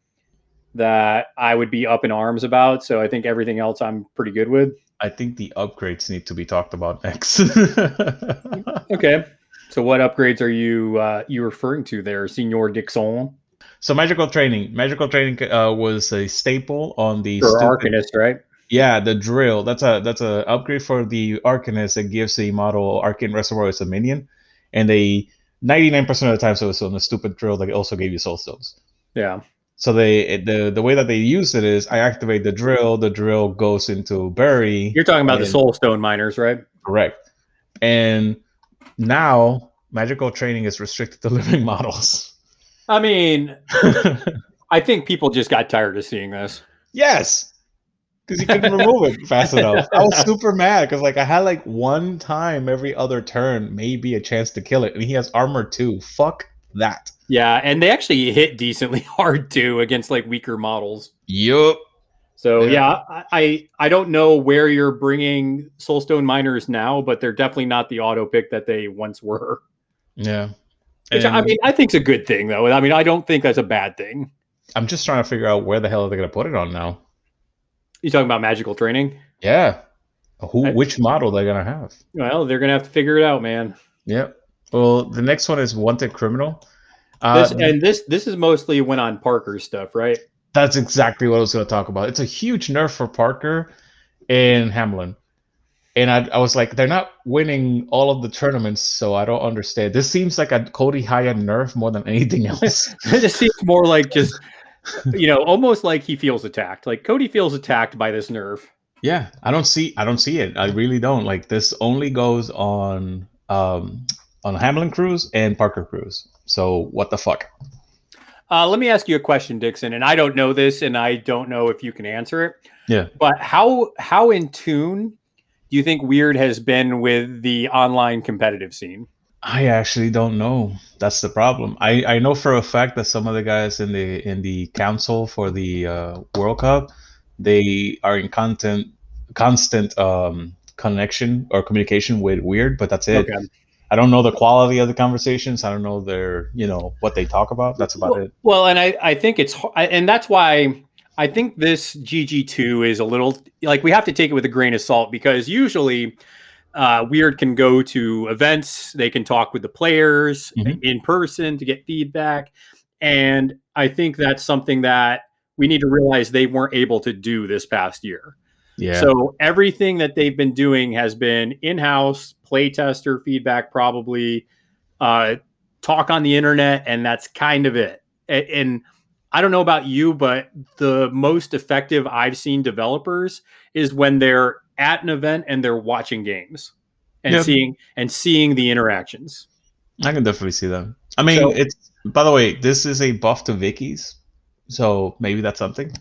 that I would be up in arms about. So I think everything else I'm pretty good with. I think the upgrades need to be talked about next. Okay. So what upgrades are you uh, you referring to there, Senor Dixon? so magical training, magical training uh, was a staple on the For Arcanist, right? Yeah, the drill. That's a that's a upgrade for the Arcanist that gives the model Arcane Reservoir as a minion, and they ninety nine percent of the time so it's on the stupid drill that also gave you soul stones. Yeah. So they the the way that they use it is I activate the drill, the drill goes into bury. You're talking about the and- Soul Stone miners, right? correct, and now magical training is restricted to living models. I mean, I think people just got tired of seeing this. yes, because you couldn't remove it fast enough. I was super mad because like I had like one time every other turn, maybe a chance to kill it, and he has armor too. Fuck that. Yeah, and they actually hit decently hard too against like weaker models. Yup. So Yeah. yeah, I, I I don't know where you're bringing Soulstone miners now, but they're definitely not the auto pick that they once were. Yeah. Which I mean, I think's a good thing though. I mean, I don't think that's a bad thing. I'm just trying to figure out where the hell are they gonna put it on now. You talking about magical training? Yeah. Who? I- which model they're gonna have? Well, they're gonna have to figure it out, man. Yep. Well, the next one is wanted criminal. Uh, This and this this is mostly went on Parker stuff, right? that's exactly what I was going to talk about. It's a huge nerf for Parker and Hamlin. And I, I was like, they're not winning all of the tournaments, so I don't understand. This seems like a Cody high end nerf more than anything else. it just seems more like just you know, almost like he feels attacked. Like Cody feels attacked by this nerf. yeah, I don't see, I don't see it. I really don't. Like this only goes on um, on Hamlin crews and Parker crews. So what the fuck? Uh, let me ask you a question, Dixon, and I don't know this, and I don't know if you can answer it. Yeah. But how how in tune do you think Wyrd has been with the online competitive scene? I actually don't know. That's the problem. I, I know for a fact that some of the guys in the in the council for the uh, World Cup, they are in content constant um, connection or communication with Wyrd, but that's it. Okay. I don't know the quality of the conversations. I don't know their you know what they talk about. That's about it. Well, and I, I think it's I- and that's why I think this GG2 is a little like we have to take it with a grain of salt because usually uh, Wyrd can go to events, they can talk with the players Mhm. in person to get feedback. And I think that's something that we need to realize they weren't able to do this past year. Yeah. So everything that they've been doing has been in-house, playtester feedback, probably uh, talk on the internet, and that's kind of it. A- And I don't know about you, but the most effective I've seen developers is when they're at an event and they're watching games and Yep. seeing and seeing the interactions. I can definitely see that. I mean, So- it's by the way, this is a buff to Vicky's, so maybe that's something.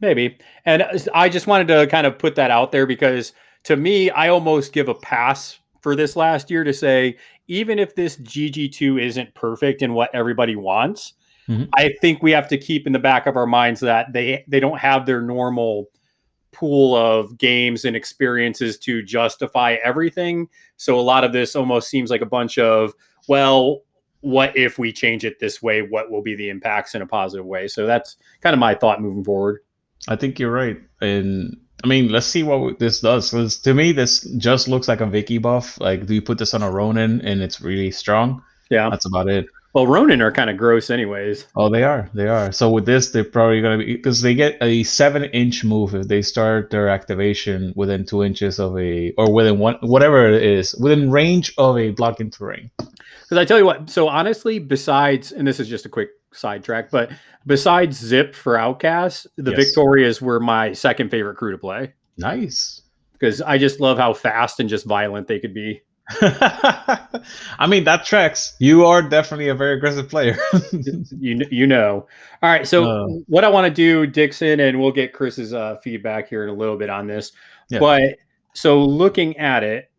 Maybe. And I just wanted to kind of put that out there because to me, I almost give a pass for this last year to say, even if this GG2 isn't perfect in what everybody wants, Mhm. I think we have to keep in the back of our minds that they they don't have their normal pool of games and experiences to justify everything. So a lot of this almost seems like a bunch of, well, what if we change it this way? What will be the impacts in a positive way? So that's kind of my thought moving forward. I think you're right, and I mean, let's see what this does. 'cause to me, this just looks like a Vicky buff. Like, do you put this on a Ronin and it's really strong? Yeah. That's about it. Well, Ronin are kind of gross, anyways. Oh, they are. They are. So with this, they're probably going to be because they get a seven-inch move if they start their activation within two inches of a or within one whatever it is within range of a blocking terrain. Because I tell you what, so honestly, besides, and this is just a quick sidetrack, but besides Zipp for Outcast, the Yes. Viktorias were my second favorite crew to play Nice. because I just love how fast and just violent they could be. I mean that tracks. You are definitely a very aggressive player. You you know. All right, so Uh. what I want to do, Dixon, and we'll get Chris's uh, feedback here in a little bit on this. Yeah. But so looking at it,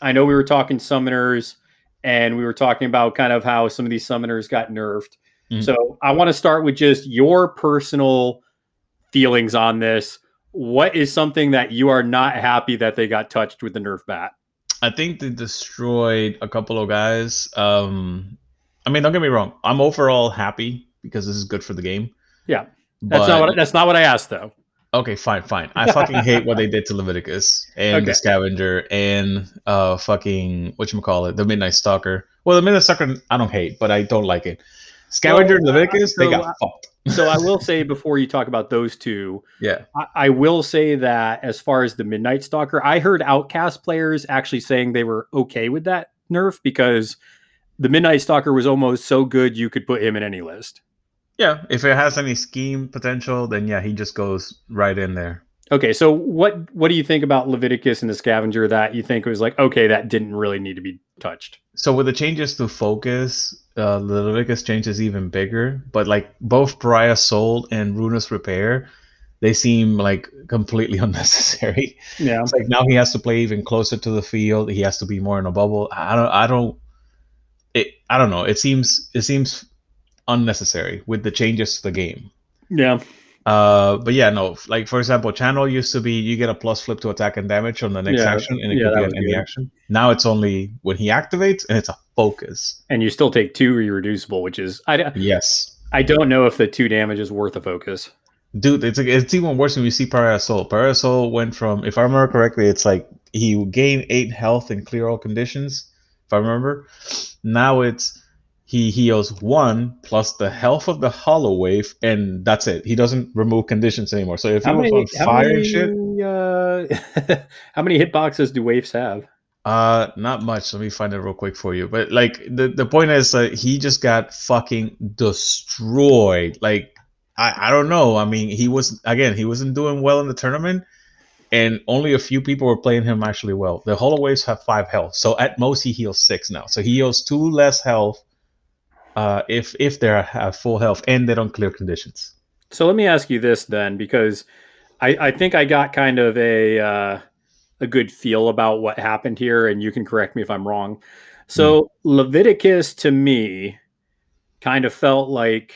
I know we were talking summoners, and we were talking about kind of how some of these summoners got nerfed. Mhm. So I want to start with just your personal feelings on this. What is something that you are not happy that they got touched with the nerf bat? I think they destroyed a couple of guys. Um, I mean, don't get me wrong. I'm overall happy because this is good for the game. Yeah. That's But- not what that's not what I asked though. Okay, fine, fine. I fucking hate what they did to Leviticus and the Scavenger and uh fucking what you call it, the Midnight Stalker. Well, the Midnight Stalker I don't hate, but I don't like it. Scavenger Well, Leviticus, they so got I- fucked. So I will say before you talk about those two, Yeah. I, I will say that as far as the Midnight Stalker, I heard Outcast players actually saying they were okay with that nerf because the Midnight Stalker was almost so good you could put him in any list. Yeah. If it has any scheme potential, then yeah, he just goes right in there. Okay, so what what do you think about Leviticus and the Scavenger that you think was like okay that didn't really need to be touched? So with the changes to focus, uh, the Leviticus change is even bigger. But like both Pariah Soul and Runus Repair, they seem like completely unnecessary. Yeah, It's like now he has to play even closer to the field. He has to be more in a bubble. I don't. I don't. It. I don't know. It seems. It seems unnecessary with the changes to the game. yeah, Uh, but yeah, no. Like for example, channel used to be you get a plus flip to attack and damage on the next Yeah, action, and it yeah, could be on any action. Now it's only when he activates, and it's a focus. and you still take two irreducible, which is I Yes. I don't know if the two damage is worth a focus. Dude, it's it's even worse when you see. Pariah Soul went from, if I remember correctly, it's like he gained eight health in clear all conditions, if I remember. Now it's he heals one plus the health of the Hollow Waif, and that's it. He doesn't remove conditions anymore. So if he was on fire and shit, uh, how many hitboxes do waifs have? uh, not much. Let me find it real quick for you. But like the the point is, uh, he just got fucking destroyed. Like I I don't know. I mean, he was again, he wasn't doing well in the tournament, and only a few people were playing him actually well. The Hollow Waifs have five health, so at most he heals six now. So he heals two less health. Uh, if if they have full health and they don't clear conditions. So let me ask you this then, because I, I think I got kind of a uh, a good feel about what happened here, and you can correct me if I'm wrong. So Leviticus to me kind of felt like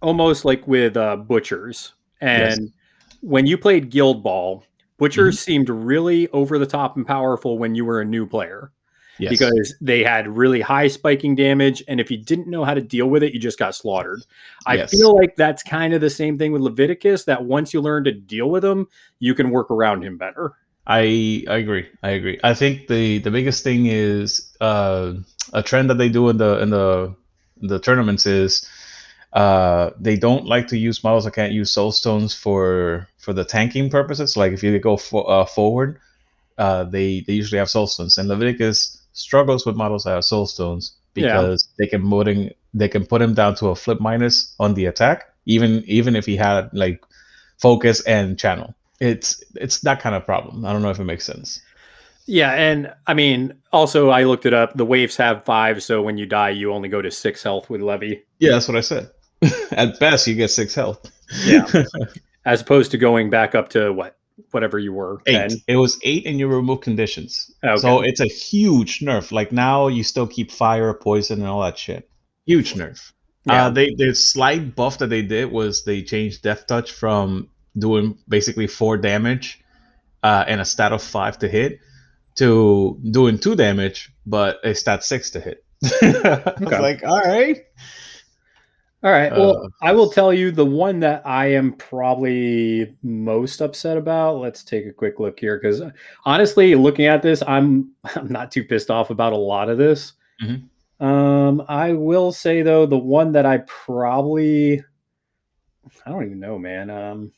almost like with uh, butchers, and when you played Guild Ball, butchers seemed really over the top and powerful when you were a new player Yes. because they had really high spiking damage and if you didn't know how to deal with it you just got slaughtered i Yes. feel like that's kind of the same thing with leviticus that once you learn to deal with him you can work around him better I I agree. I agree. I think the the biggest thing is uh, a trend that they do in the in the the tournaments is uh, they don't like to use models that can't use soul stones for for the tanking purposes. Like if you go for, uh, forward, uh, they they usually have soul stones, and Leviticus struggles with models that have soul stones Yeah. because they can putting they can put him down to a flip minus on the attack, even even if he had like focus and channel. It's it's that kind of problem. I don't know if it makes sense. yeah and i mean also i looked it up the waifs have five so when you die you only go to six health with levy Yeah, that's what I said. At best, you get six health. Yeah. as opposed to going back up to what whatever you were eight. 10 It was eight, in your remove conditions. Okay. So it's a huge nerf. Like now, you still keep fire, poison, and all that shit. Huge nerf. Yeah. Uh, they the slight buff that they did was they changed Death Touch from doing basically four damage uh, and a stat of five to hit to doing two damage but a stat six to hit. I was like, all right. All right. Well, Uh, I will tell you the one that I am probably most upset about. Let's take a quick look here because honestly, looking at this, I'm I'm not too pissed off about a lot of this. Mhm. Um, I will say though, the one that I probably, I don't even know, man. Um,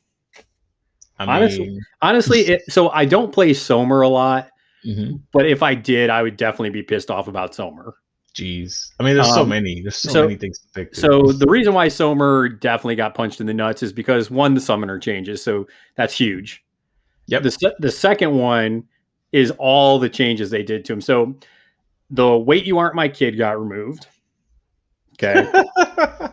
I Honestly- mean, honestly, it, so I don't play Somer a lot, mhm. but if I did, I would definitely be pissed off about Somer. Jeez. I mean, there's so Um, many. There's so, so- many things to pick. So the reason why Somer definitely got punched in the nuts is because one, the summoner changes, so that's huge. Yep. The the second one is all the changes they did to him. So the wait you aren't my kid got removed. Okay.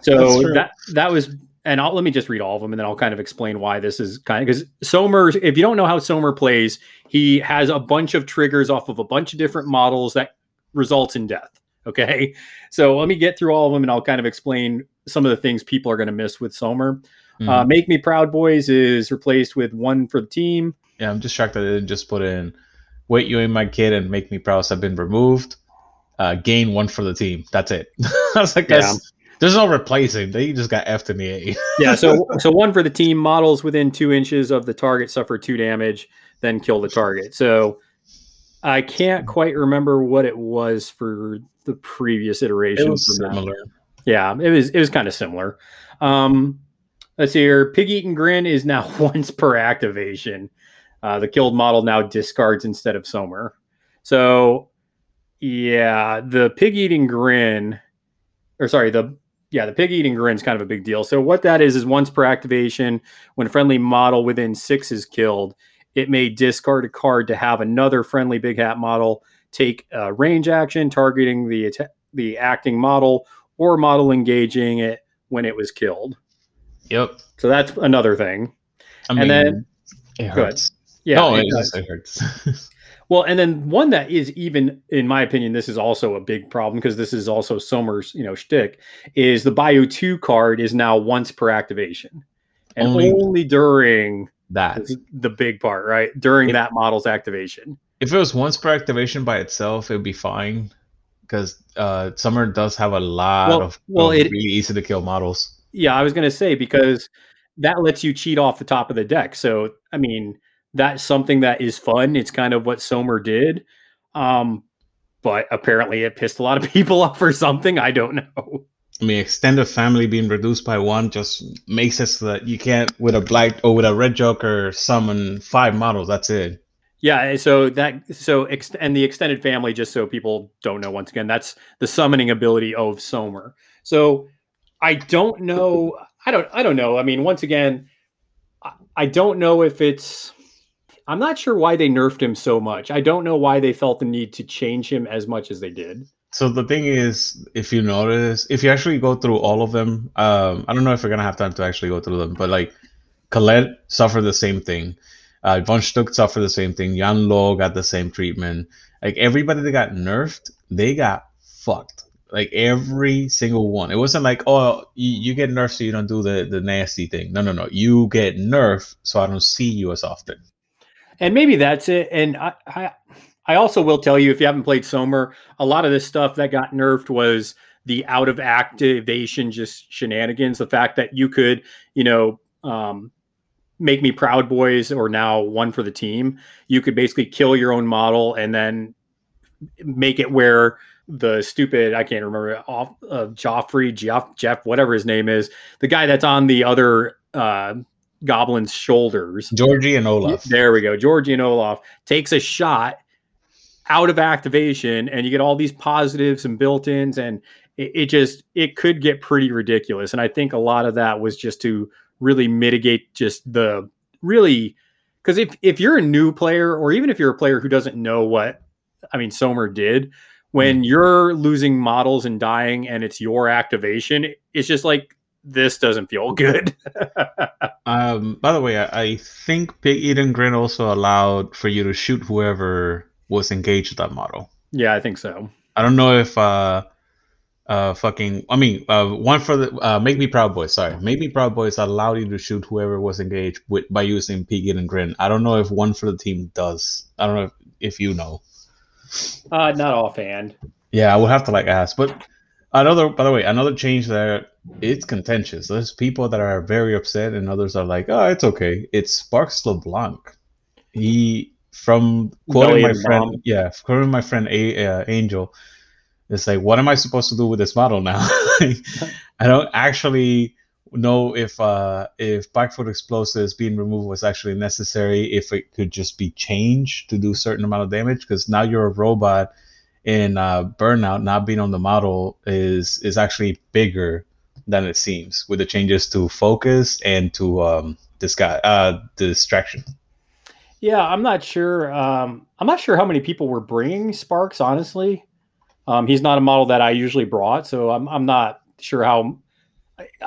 So that that was, and I'll let me just read all of them, and then I'll kind of explain why this is kind of because Somer. If you don't know how Somer plays, he has a bunch of triggers off of a bunch of different models that results in death. Okay, so let me get through all of them, and I'll kind of explain some of the things people are going to miss with Somer. Mhm. Uh, Make Me Proud Boys is replaced with one for the team. yeah, I'm just shocked that they didn't just put in "Wait, you ain't my kid" and "Make me proud" have been removed. Uh, gain one for the team. That's it. I was like, Yeah. there's no replacing. They just got F in the A. Yeah, so so one for the team. Models within two inches of the target suffer two damage, then kill the target. So I can't quite remember what it was for the previous iteration. it was similar. Yeah, it was it was kind of similar. Um, let's see here. Pig eating grin is now once per activation. Uh, the killed model now discards instead of Somer. So yeah, the pig eating grin, or sorry, the yeah, the pig eating grin is kind of a big deal. So what that is is once per activation, when a friendly model within six is killed, it may discard a card to have another friendly big hat model take a range action targeting the atta- the acting model or model engaging it when it was killed. Yep. So that's another thing. I mean, And then- it hurts. Yeah. no, it it, does. it hurts. Well, and then one that is even, in my opinion, this is also a big problem because this is also Somer's, you know, shtick, is the Bayou 2 card is now once per activation. And only, Only- during that the big part, right? During If- that model's activation. If it was once per activation by itself, it'd be fine. Because uh, Somer does have a lot Well- of, well, it- really easy to kill models. Yeah, I was going to say because that lets you cheat off the top of the deck. So, I mean, that's something that is fun. It's kind of what Somer did. Um, but apparently it pissed a lot of people off or something. I don't know. I mean, extended family being reduced by one just makes it so that you can't, with a black or with a red Joker, summon five models. That's it. Yeah, so that so ex- and the extended family, just so people don't know, once again, that's the summoning ability of Somer. So I don't know. I don't. I don't know. I mean, once again, I, I don't know if it's. I'm not sure why they nerfed him so much. I don't know why they felt the need to change him as much as they did. So the thing is, if you notice, if you actually go through all of them, um, I don't know if we're gonna have time to actually go through them, but like Colette suffered the same thing. Uh, Von Schtook suffered the same thing. Yan Lo got the same treatment. Like everybody that got nerfed, they got fucked. Like every single one. It wasn't like, oh, you, you get nerfed so you don't do the, the nasty thing. No, no, no. You get nerfed so I don't see you as often. And maybe that's it. And I, I, I also will tell you, if you haven't played Somer, a lot of this stuff that got nerfed was the out of activation, just shenanigans. The fact that you could, you know, um, make me proud boys or now one for the team. You could basically kill your own model and then make it where the stupid I can't remember off uh, Joffrey Jeff Jeff whatever his name is the guy that's on the other uh, goblin's shoulders Georgie and Olaf. there we go. Georgie and Olaf takes a shot out of activation, and you get all these positives and built-ins, and it, it just it could get pretty ridiculous. And I think a lot of that was just to really mitigate just the really because if if you're a new player, or even if you're a player who doesn't know what I mean, Somer did. When you're losing models and dying, and it's your activation, it's just like this doesn't feel good. Um, by the way, I, I think Pig Eating Grin also allowed for you to shoot whoever was engaged with that model. yeah, I think so. I don't know if uh uh fucking I mean uh one for the uh Make Me Proud Boys, sorry. Make Me Proud Boys allowed you to shoot whoever was engaged with by using Pig and Grin. I don't know if one for the team does. I don't know if, if you know. Uh, not offhand. Yeah, I would have to like ask. But another by the way, another change there, it's contentious. There's people that are very upset and others are like, oh it's okay. It's Sparks LeBlanc. He from quoting Belly my friend Bomb. yeah, quoting my friend A, uh, Angel, It's like, what am I supposed to do with this model now? I don't actually know if uh, if Blackfoot explosives being removed was actually necessary. If it could just be changed to do a certain amount of damage, because now you're a robot, and uh, burnout not being on the model is is actually bigger than it seems with the changes to focus and to um, guy uh, distraction. Yeah, I'm not sure. Um, I'm not sure how many people were bringing Sparks. Honestly, um, he's not a model that I usually brought, so I'm I'm not sure how.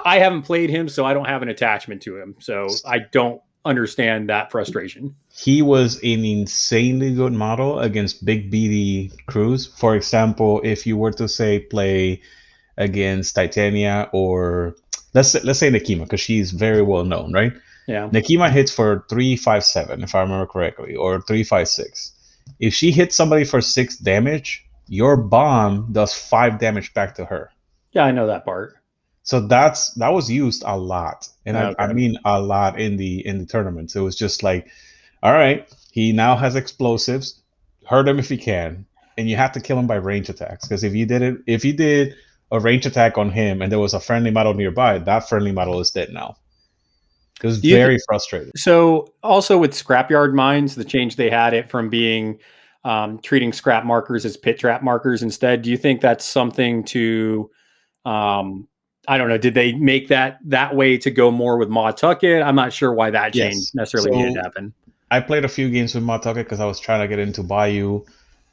I, haven't played him, so I don't have an attachment to him. So I don't understand that frustration. He was an insanely good model against big BD crews. For example, if you were to say play against Titania or let's say, let's say Nekima because she's very well known, right? Yeah. Nekima hits for three five seven, if I remember correctly, or three five six. If she hits somebody for six damage, your bomb does five damage back to her. Yeah, I know that part. So that's that was used a lot, and I, I mean a lot in the in the tournaments. It was just like, all right, he now has explosives. Hurt him if he can, and you have to kill him by range attacks. Because if you did it, if you did a range attack on him, and there was a friendly model nearby, that friendly model is dead now. It was you very frustrating. So also with scrapyard mines, the change they had it from being um, treating scrap markers as pit trap markers instead. Do you think that's something to? Um, I don't know. Did they make that that way to go more with Ma Tucket? I'm not sure why that change Yes. necessarily So- to happen. I played a few games with Ma Tucket because I was trying to get into Bayou,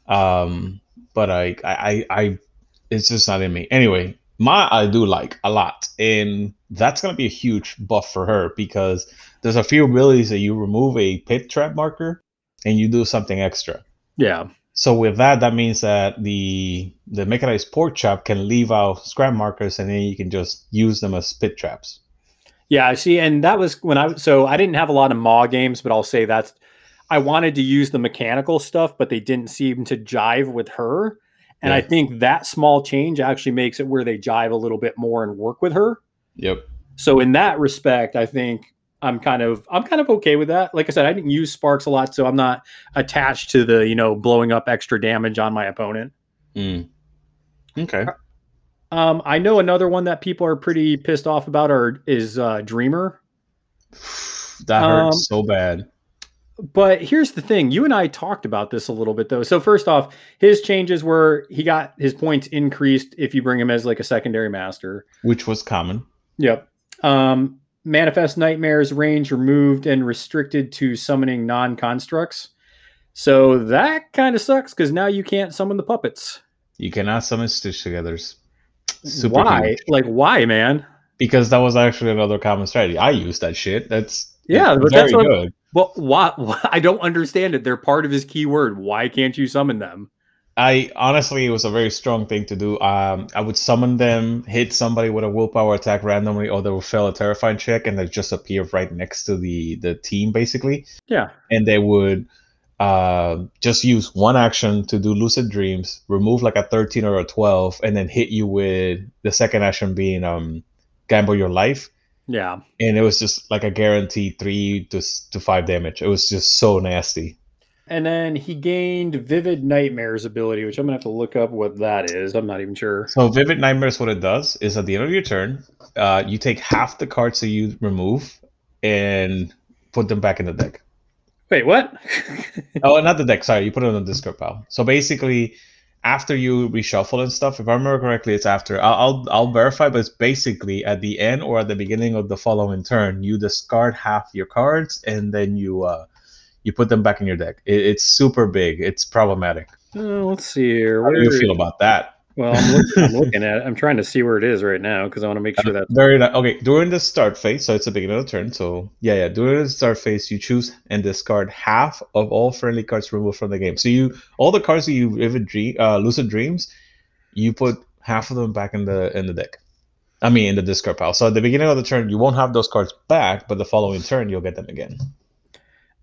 um, but I, I, I, I, it's just not in me. Anyway, Ma I do like a lot, and that's gonna be a huge buff for her because there's a few abilities that you remove a pit trap marker and you do something extra. Yeah. So with that, that means that the the mechanized pork chop can leave out scrap markers, and then you can just use them as pit traps. Yeah, I see. And that was when I so I didn't have a lot of Ma games, but I'll say that's I wanted to use the mechanical stuff, but they didn't seem to jive with her. And I think that small change actually makes it where they jive a little bit more and work with her. Yep. So in that respect, I think I'm kind of I'm kind of okay with that. Like I said, I didn't use sparks a lot, so I'm not attached to the you know blowing up extra damage on my opponent. Mm. Okay. Um, I know another one that people are pretty pissed off about are is uh, Dreamer. That hurt Um, so bad. But here's the thing: you and I talked about this a little bit though. So first off, his changes were he got his points increased if you bring him as like a secondary master. which was common. Yep. Um, Manifest Nightmares range removed and restricted to summoning non constructs. So that kind of sucks because now you can't summon the puppets. You cannot summon Stitch Togethers. Super why? huge. Like, why, man? Because that was actually another common strategy. I used that shit. That's Yeah, but that's what- good. Well, why, why? I don't understand it. They're part of his keyword. Why can't you summon them? I honestly, it was a very strong thing to do. Um, I would summon them, hit somebody with a willpower attack randomly, or they would fail a terrifying check, and they just appear right next to the the team, basically. Yeah. And they would uh, just use one action to do lucid dreams, remove like a thirteen or a twelve, and then hit you with the second action being um, gamble your life. Yeah. and it was just like a guaranteed three to to five damage. It was just so nasty. And then he gained Vivid Nightmares ability, which I'm gonna have to look up what that is. I'm not even sure. So vivid nightmares, what it does is at the end of your turn, uh, you take half the cards that you remove and put them back in the deck. Wait, what? oh, not the deck. Sorry, you put it on the discard pile. So basically, after you reshuffle and stuff, if I remember correctly, it's after. I'll I'll, I'll verify, but it's basically at the end or at the beginning of the following turn, you discard half your cards and then you uh, you put them back in your deck. It, it's super big. It's problematic. Uh, let's see here. How do you feel about that? Well, I'm, look, I'm looking at it. I'm trying to see where it is right now because I want to make sure that. Very ni- okay. During the start phase, so it's the beginning of the turn. So yeah, yeah. During the start phase, you choose and discard half of all friendly cards removed from the game. So you all the cards that you vivid dream, uh, lucid dreams, you put half of them back in the in the deck. I mean, in the discard pile. So at the beginning of the turn, you won't have those cards back, but the following turn, you'll get them again.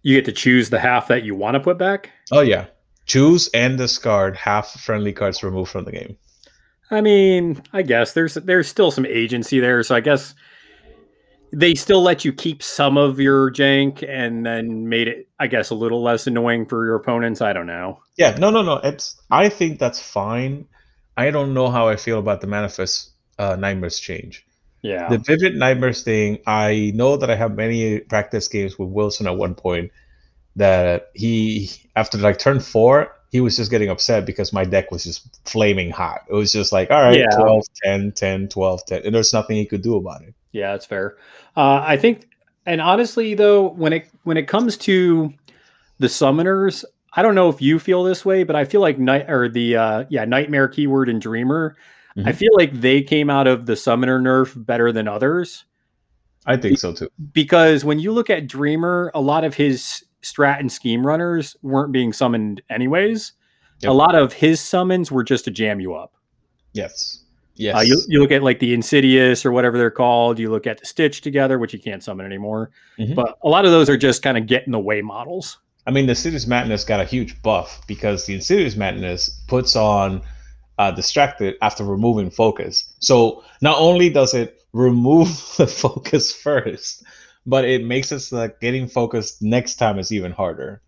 You get to choose the half that you want to put back. Oh yeah. Choose and discard half friendly cards removed from the game. I mean, I guess there's there's still some agency there, so I guess they still let you keep some of your jank and then made it, I guess, a little less annoying for your opponents. I don't know. Yeah, no, no, no. It's. I think that's fine. I don't know how I feel about the manifest uh, nightmares change. Yeah. The vivid nightmares thing, I know that I have many practice games with Wilson at one point that he after like turn four, he was just getting upset because my deck was just flaming hot. It was just like, all right, Yeah. 12, 10, 10, 12, 10. And there's nothing he could do about it. Yeah, that's fair. Uh, I think, and honestly, though, when it when it comes to the summoners, I don't know if you feel this way, but I feel like night or the uh, yeah nightmare keyword and dreamer. I Mhm. feel like they came out of the summoner nerf better than others I think so too. because when you look at dreamer, a lot of his strat and scheme runners weren't being summoned anyways. Yep. A lot of his summons were just to jam you up. Yes. Yes. Uh, you, you look at like the Insidious or whatever they're called. You look at the Stitch together, which you can't summon anymore. Mhm. But a lot of those are just kind of get in the way models. I mean, the Insidious Madness got a huge buff because the Insidious Madness puts on uh, Distracted after removing focus. So not only does it remove the focus first, but it makes it that getting focused next time is even harder.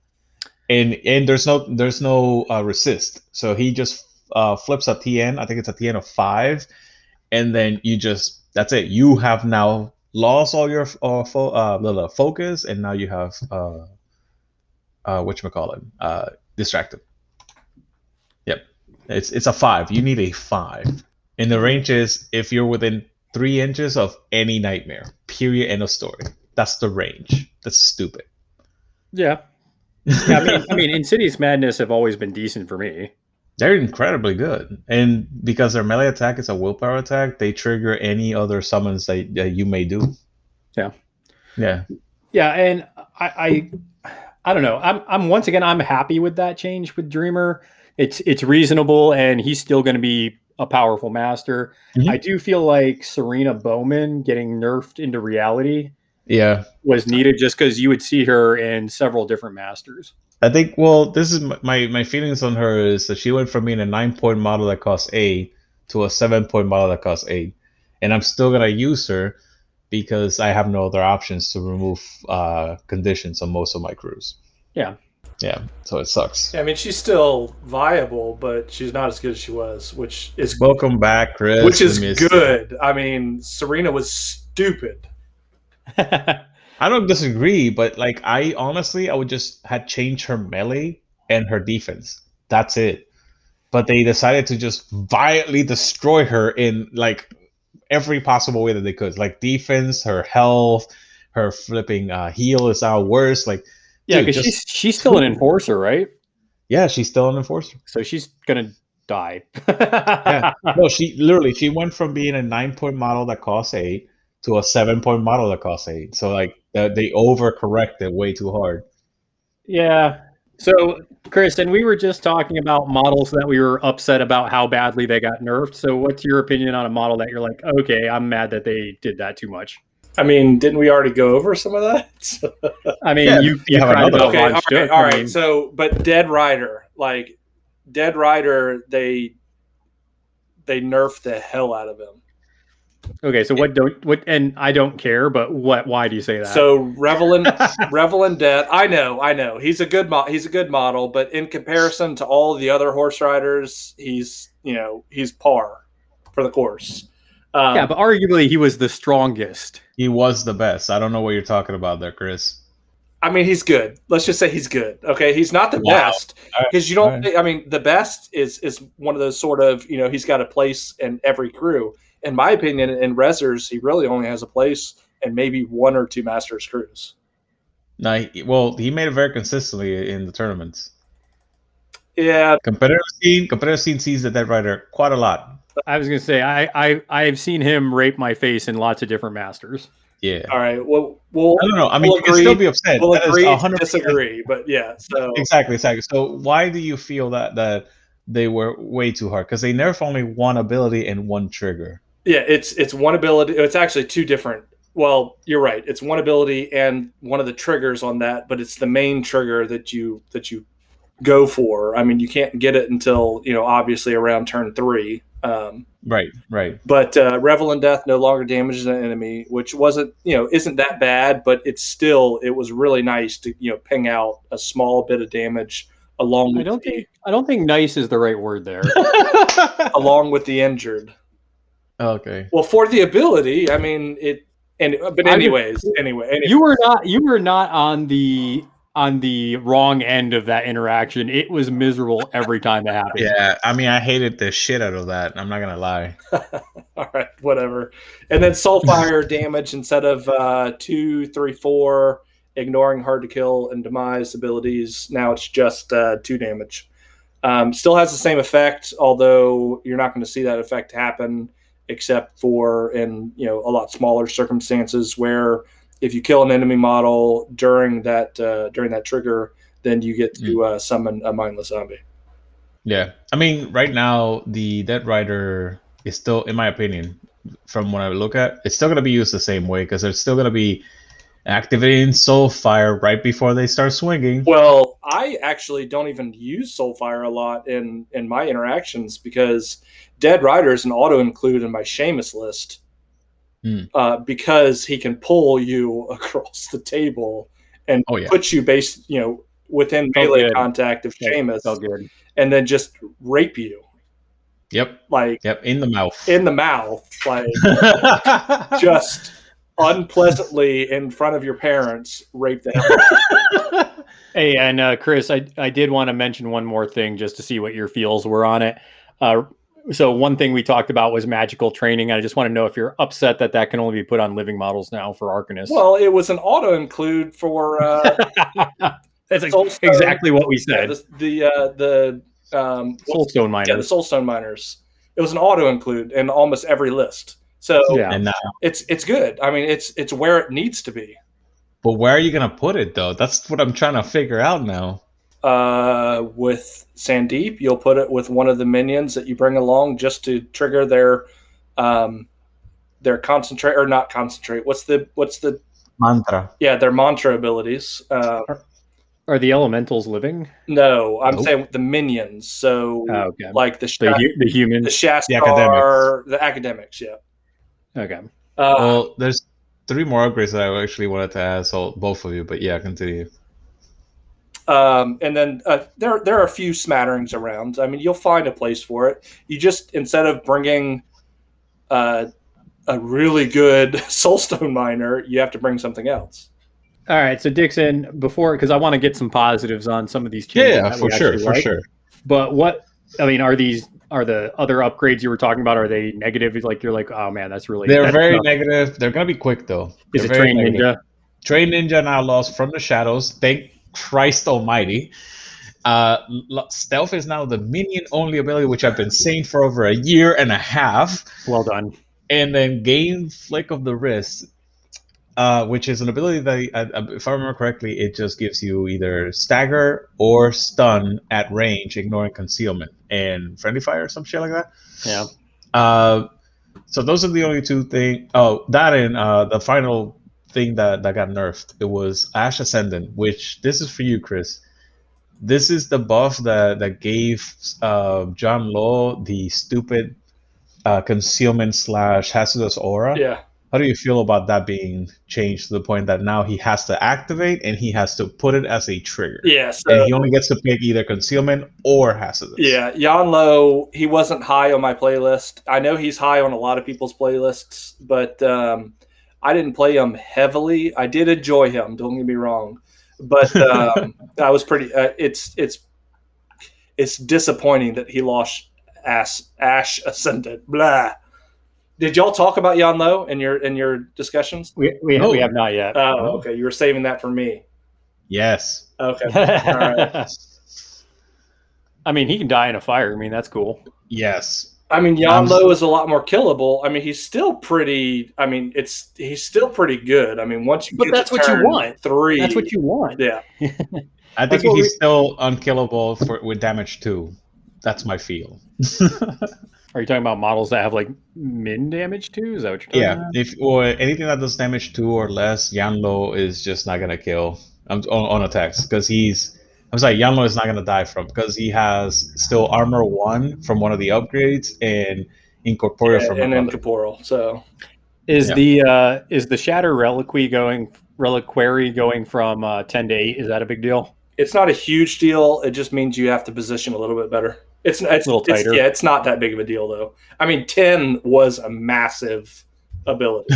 And and there's no there's no uh, resist. So he just uh, flips a TN. I think it's a TN of five, and then you just that's it. You have now lost all your uh, fo- uh, focus, and now you have. Uh, uh what call it uh distracted it's it's a five you need a five and the range is if you're within three inches of any nightmare period end of story that's the range that's stupid Yeah. yeah I mean, I mean, Insidious Madness have always been decent for me. they're incredibly good and because their melee attack is a willpower attack they trigger any other summons that, that you may do Yeah. yeah Yeah, and I, I, I don't know. I'm, I'm once again, I'm happy with that change with Dreamer. It's, it's reasonable, and he's still going to be a powerful master. Mhm. I do feel like Serena Bowman getting nerfed into reality yeah was needed just because you would see her in several different masters. I think. Well, this is my my feelings on her is that she went from being a nine point model that costs eight to a seven point model that costs eight, and I'm still gonna use her because I have no other options to remove uh, conditions on most of my crews. Yeah. Yeah. So it sucks. I mean, she's still viable, but she's not as good as she was, which is Welcome back, Chris. which is We missed good. I mean, Serena was stupid. I don't disagree, but like I honestly, I would just had changed her melee and her defense. That's it. But they decided to just violently destroy her in like every possible way that they could. Like defense, her health, her flipping uh, heal is now worse. Like yeah, because she's she's still an enforcer, right? yeah, she's still an enforcer. So she's gonna die. Yeah. no, she literally she went from being a nine point model that costs eight to a seven point model that costs eight. So like they overcorrected way too hard. Yeah. So, Chris, and we were just talking about models that we were upset about how badly they got nerfed. So, what's your opinion on a model that you're like, okay, I'm mad that they did that too much? I mean, didn't we already go over some of that? I mean, Yeah, you, you you have cried another about okay, Von all right, Schtook. all I mean, So, but Dead Rider, like Dead Rider, they they nerfed the hell out of him. okay, so what don't what? And I don't care, but what? Why do you say that? So Revel in Revel in Death. I know, I know. He's a good mo- he's a good model, but in comparison to all the other horse riders, he's you know he's par for the course. Um, yeah, but arguably he was the strongest. He was the best. I don't know what you're talking about there, Chris. I mean, he's good. Let's just say he's good. Okay, he's not the Wow. best because you don't. All think I mean, the best is is one of those sort of you know he's got a place in every crew. In my opinion, in Rezzers, he really only has a place in maybe one or two Masters crews. No, he, well, he made it very consistently in the tournaments. Yeah, Competitive scene, competitive scene sees the Dead Rider quite a lot. I was gonna say I I I've seen him rape my face in lots of different masters. Yeah. all right. Well, we'll I don't know. I mean, We'll you can still be upset. we'll That is agree, 100% disagree, but yeah. So Exactly, exactly. So why do you feel that that they were way too hard? Because they nerf only one ability and one trigger. Yeah, it's it's one ability. It's actually two different. Well, you're right. It's one ability and one of the triggers on that, but it's the main trigger that you that you go for. I mean, you can't get it until you know obviously around turn three. Um, Right, right. but uh, Revel in Death no longer damages an enemy, which wasn't you know isn't that bad, but it's still it was really nice to you know ping out a small bit of damage along I with don't the, think I don't think nice is the right word there. along with the injured. okay. Well, for the ability, I mean it. And but I would- anyways, anyway, anyway you were not you were not on the on the wrong end of that interaction. It was miserable every time it happened. Yeah, I mean, I hated the shit out of that. I'm not gonna lie. all right, whatever. And then soulfire damage instead of uh, two, three, four, ignoring hard to kill and demise abilities. Now it's just uh, two damage. Um, still has the same effect, although you're not going to see that effect happen except for in you know a lot smaller circumstances where if you kill an enemy model during that uh, during that trigger, then you get to uh, summon a mindless zombie. Yeah, I mean, right now the Dead Rider is still, in my opinion, from what I look at, it's still gonna be used the same way because they're still gonna be activating Soulfire right before they start swinging. Well, I actually don't even use Soulfire a lot in in my interactions because Dead Rider is an auto include in my Seamus list Hmm. uh, because he can pull you across the table and Oh yeah, put you base you know within Felt melee good. contact of Seamus Felt good. and then just rape you yep, like yep, in the mouth. in the mouth like just unpleasantly in front of your parents rape the hell out of Hey, and uh, Chris, I I did want to mention one more thing just to see what your feels were on it. Uh, so one thing we talked about was magical training. I just want to know if you're upset that that can only be put on living models now for Arcanist. Well, it was an auto include for uh, that's ex- Soulstone- exactly what we yeah, said. the the, uh, the um, what's- Soulstone yeah, the miners. Soulstone miners. It was an auto include in almost every list, so Yeah. and now, it's it's good. I mean, it's it's where it needs to be. but where are you gonna put it though? That's what I'm trying to figure out now. Uh, with Sandeep, you'll put it with one of the minions that you bring along just to trigger their um, their concentrate or not concentrate. What's the what's the Mantra. yeah their mantra abilities? Uh, Are the elementals living? no, I'm Nope. saying the minions. So Oh, okay. like the The, the the humans. Shastar, The academics. the academics. Yeah. Okay. Uh, Well, there's three more upgrades that I actually wanted to ask all, both of you, but yeah, continue. Um, and then uh, there there are a few smatterings around. I mean, you'll find a place for it. You just instead of bringing uh, a really good soulstone miner, you have to bring something else. All right. So Dixon, before because I want to get some positives on some of these changes. Yeah, for sure, actually for like. sure. But what I mean, are these are the other upgrades you were talking about? Are they negative? Like you're like, oh man, that's really They're that's very not- negative. They're gonna be quick though. Is They're it train negative. ninja? Train Ninja now lost from the shadows. Thank Christ Almighty. Uh, stealth is now the minion only ability, which I've been saying for over a year and a half. Well done. And then gain flick of the wrist, uh, which is an ability that, uh, if I remember correctly, it just gives you either stagger or stun at range, ignoring concealment and friendly fire or some shit like that. Yeah. Uh, so those are the only two things. Oh, that and uh, the final thing that, that got nerfed. It was Ash Ascendant, which this is for you, Chris. This is the buff that that gave uh, Yan Lo the stupid uh, concealment slash hazardous aura. Yeah. How do you feel about that being changed to the point that now he has to activate and he has to put it as a trigger? Yeah. And he only gets to pick either concealment or hazardous. yeah, Yan Lo, he wasn't high on my playlist. I know he's high on a lot of people's playlists, but um, I didn't play him heavily. I did enjoy him. Don't get me wrong, but um, I was pretty. Uh, it's it's it's disappointing that he lost Ash Ash Ascendant. Blah. Did y'all talk about Yan Lo in your in your discussions? We we, No. we have not yet. Oh, okay. You were saving that for me. Yes. Okay. right. I mean, he can die in a fire. I mean, that's cool. Yes. I mean, Yan Lo is a lot more killable. I mean, he's still pretty. I mean, it's he's still pretty good. I mean, once you But get to that's what you want. Three. That's what you want. Yeah. I think he's we- still unkillable for with damage too. That's my feel. Are you talking about models that have like min damage too? Is that what you're talking yeah, about? if or anything that does damage two or less, Yan Lo is just not gonna kill um, on, on attacks because he's. I'm sorry, Yan Lo is not gonna die from because he has still armor one from one of the upgrades and incorporeal Yeah, from and incorporeal. So Is Yeah. the uh is the shatter reliquary going reliquary going from uh, ten to eight? Is that a big deal? It's not a huge deal. It just means you have to position a little bit better. It's it's, A little it's- tighter. yeah, it's not that big of a deal though. I mean, ten was a massive ability.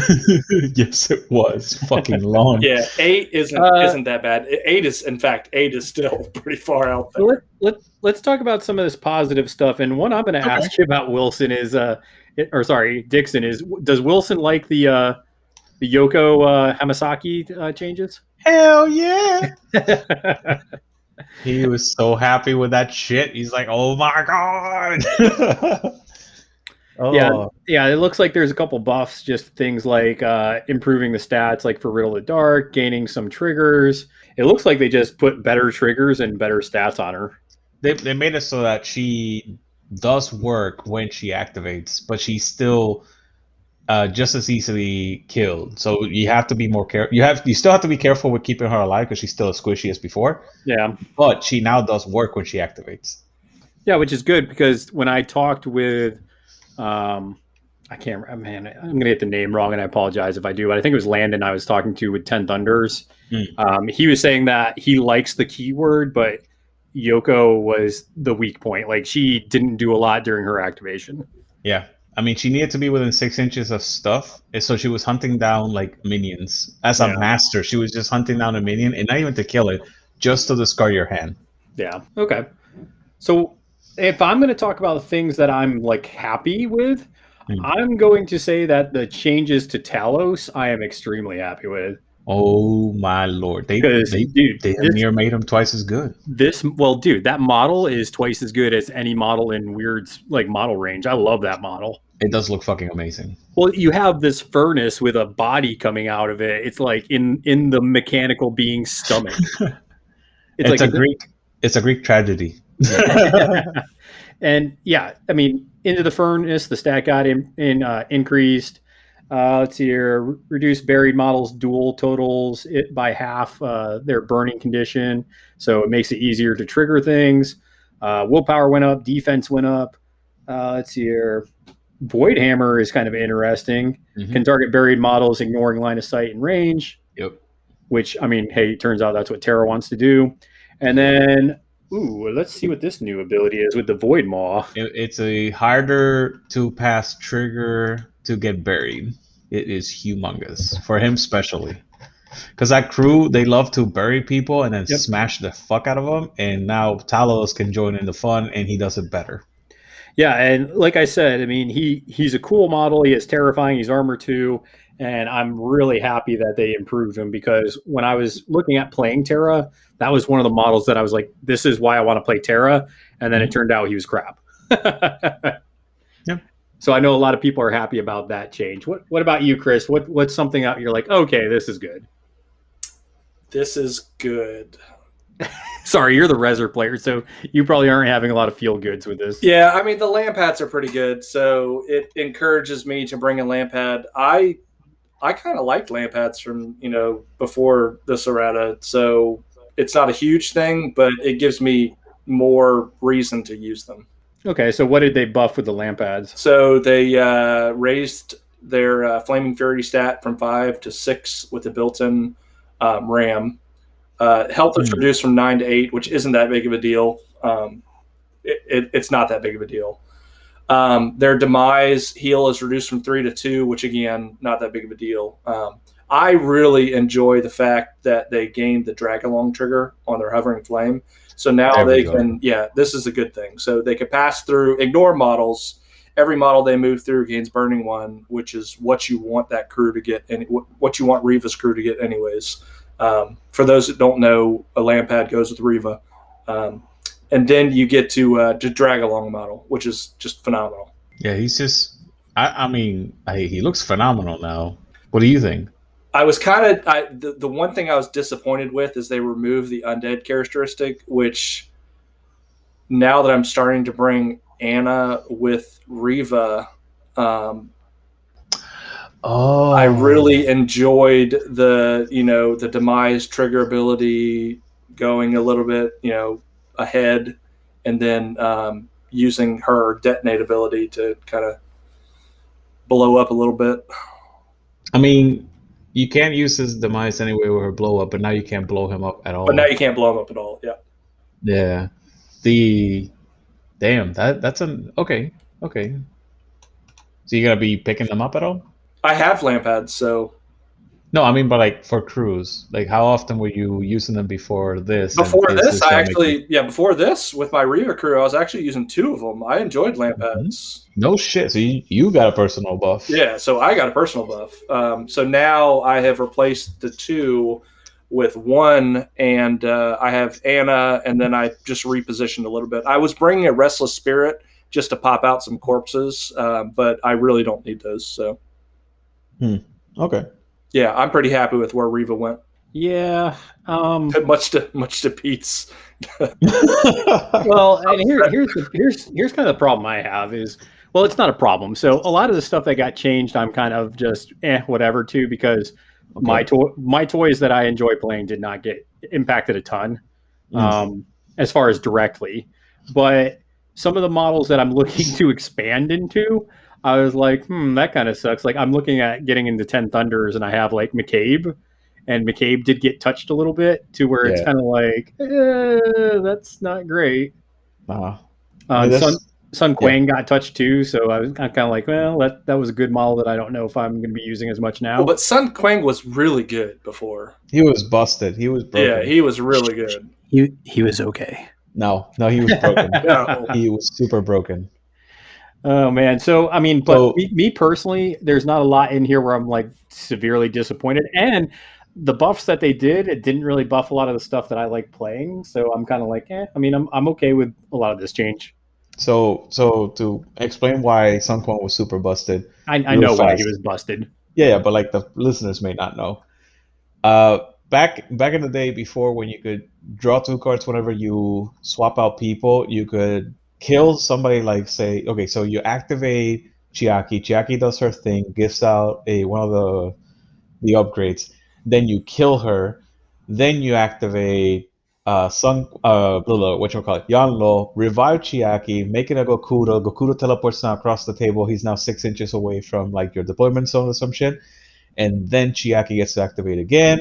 yes, it was fucking long. yeah, eight isn't Uh, isn't that bad. Eight is, in fact, eight is still pretty far out there. let, let, let's talk about some of this positive stuff. And one I'm going to Okay. ask you about Wilson is, uh, or sorry, Dixon is, does Wilson like the, uh, the Youko uh, Hamasaki uh, changes? Hell yeah! He was so happy with that shit. He's like, "Oh my god!" Oh, Yeah. yeah, it looks like there's a couple buffs, just things like uh, improving the stats, like for Riddle of the Dark, gaining some triggers. It looks like they just put better triggers and better stats on her. they they made it so that she does work when she activates, but she's still uh, just as easily killed. So you have to be more careful. You have you still have to be careful with keeping her alive because she's still as squishy as before. Yeah. But she now does work when she activates. Yeah, which is good because when I talked with, um, I can't, remember- man, I'm going to get the name wrong and I apologize if I do, but I think it was Landon I was talking to with 10 Thunders. Hmm. Um, he was saying that he likes the keyword, but Youko was the weak point. Like she didn't do a lot during her activation. Yeah. I mean, she needed to be within six inches of stuff, so she was hunting down like minions. As a master, she was just hunting down a minion, and not even to kill it, just to discard your hand. Yeah. Okay. So if I'm going to talk about things that I'm like happy with, Hmm. I'm going to say that the changes to Talos, I am extremely happy with. Oh my lord! They they, dude, they this- near made him twice as good. this well dude that model is twice as good as any model in Wyrd's like model range i love that model It does look fucking amazing. well you have this furnace with a body coming out of it it's like in in the mechanical being's stomach It's, like a Greek. It's a Greek tragedy. and yeah i mean into the furnace the stat got in, in uh, increased. Uh, let's see here re- reduce buried models dual totals it by half uh, their burning condition. So it makes it easier to trigger things. Uh, willpower went up defense went up. Uh, let's see here void hammer is kind of interesting. Mhm. can target buried models ignoring line of sight and range. Yep. which i mean hey it turns out that's what Tara wants to do. And then ooh let's see what this new ability is with the void maw It, it's a harder to pass trigger to get buried. It is humongous for him, especially because that crew they love to bury people and then Yep. smash the fuck out of them. And now Talos can join in the fun, and he does it better. Yeah, and like I said, I mean, he he's a cool model. He is terrifying. He's armor two, and I'm really happy that they improved him because when I was looking at playing Tara, that was one of the models that I was like, this is why I want to play Tara, and then it mm-hmm. turned out he was crap. Yep. So I know a lot of people are happy about that change. What What about you, Chris? What What's something out you're like, okay, this is good. This is good. Sorry, you're the Resser player, so you probably aren't having a lot of feel goods with this. Yeah, I mean the Lampads are pretty good, so it encourages me to bring a Lampad. I I kind of liked Lampads from you know before the Serrata, so it's not a huge thing, but it gives me more reason to use them. Okay, so what did they buff with the Lampads? So they uh, raised their uh, Flaming Fury stat from five to six with the built-in um, RAM. Uh, health is Hmm. reduced from nine to eight, which isn't that big of a deal. Um, it, it, it's not that big of a deal. Um, their demise heal is reduced from three to two, which again, not that big of a deal. Um, I really enjoy the fact that they gained the drag along trigger on their hovering flame. So now There they can, yeah, this is a good thing. So they can pass through, ignore models. Every model they move through gains burning one, which is what you want that crew to get, and what you want Reva's crew to get, anyways. Um, for those that don't know, a Lampad goes with Reva. Um, and then you get to uh, to drag along model, which is just phenomenal. Yeah, he's just. I, I mean, I, he looks phenomenal now. What do you think? I was kind of I, the the one thing I was disappointed with is they removed the undead characteristic, which now that I'm starting to bring Anna with Reva, um, Oh, I really enjoyed the you know the demise trigger ability going a little bit you know ahead, and then um, using her detonate ability to kind of blow up a little bit. I mean, you can't use his demise anyway with her blow up, but now you can't blow him up at all. But now you can't blow him up at all. Yeah. Yeah. The damn that that's an okay okay. So you gonna be picking them up at all? I have Lampads, so No, I mean, but like for crews, like how often were you using them before this? before is this, I gonna make you- actually yeah before this with my Reva crew, I was actually using two of them. I enjoyed lamp Mm-hmm. no shit. So you, you got a personal buff. Yeah, so I got a personal buff. Um, so now I have replaced the two with one, and uh, I have Anna, and then I just repositioned a little bit. I was bringing a Restless Spirit just to pop out some corpses, uh, but I really don't need those. So Okay. Yeah, I'm pretty happy with where Reva went. Yeah. Um, Much to much to Pete's. well, and here, here's the, here's here's kind of the problem I have is well, it's not a problem. So a lot of the stuff that got changed, I'm kind of just eh, whatever too, because my toy my toys that I enjoy playing did not get impacted a ton, Mm. um, as far as directly, but some of the models that I'm looking to expand into. I was like, hmm, that kind of sucks. Like, I'm looking at getting into Ten Thunders, and I have like McCabe, and McCabe did get touched a little bit to where it's kind of like, eh, that's not great. Nah. Uh, Yeah, that's- Sun Sun Quan got touched too, so I was kind of like, well, that that was a good model that I don't know if I'm going to be using as much now. Well, but Sun Quan was really good before. He was busted. He was broken. Yeah, he was really good. he he was okay. no, no, he was broken. No. he was super broken. Oh man, so I mean, but So- me, me personally, there's not a lot in here where I'm like severely disappointed, and the buffs that they did, it didn't really buff a lot of the stuff that I like playing. So I'm kind of like, eh. I mean, I'm I'm okay with a lot of this change. So, so to explain why Sun Quan was super busted, I, I know why he was busted. Yeah, yeah, but like the listeners may not know. Uh, back back in the day, before when you could draw two cards whenever you swap out people, you could kill somebody. Like say, okay, so you activate Chiaki. Chiaki does her thing, gives out a one of the the upgrades. Then you kill her. Then you activate uh Sun uh what you call it Yan Lo, revive Chiaki, make it a Gokudo. Gokudo teleports now across the table. He's now six inches away from like your deployment zone or some shit. And then Chiaki gets to activate again.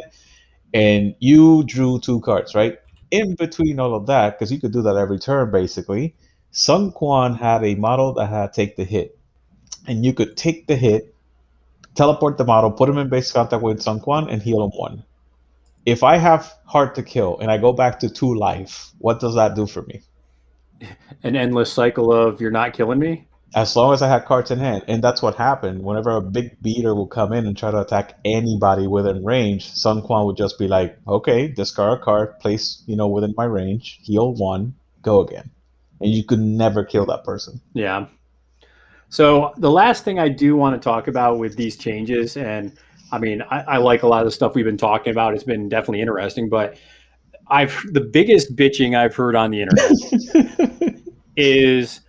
And you drew two cards, right? In between all of that, because you could do that every turn basically, Sun Quan had a model that had take the hit. And you could take the hit, teleport the model, put him in base contact with Sun Quan, and heal him one if I have hard to kill and I go back to two life, what does that do for me? An endless cycle of you're not killing me. As long as I had cards in hand, and that's what happened. Whenever a big beater would come in and try to attack anybody within range, Sun Quan would just be like, "Okay, discard a card, place you know within my range, heal one, go again," and you could never kill that person. Yeah. So the last thing I do want to talk about with these changes, and I mean, I, I like a lot of the stuff we've been talking about. It's been definitely interesting, but I've the biggest bitching I've heard on the internet is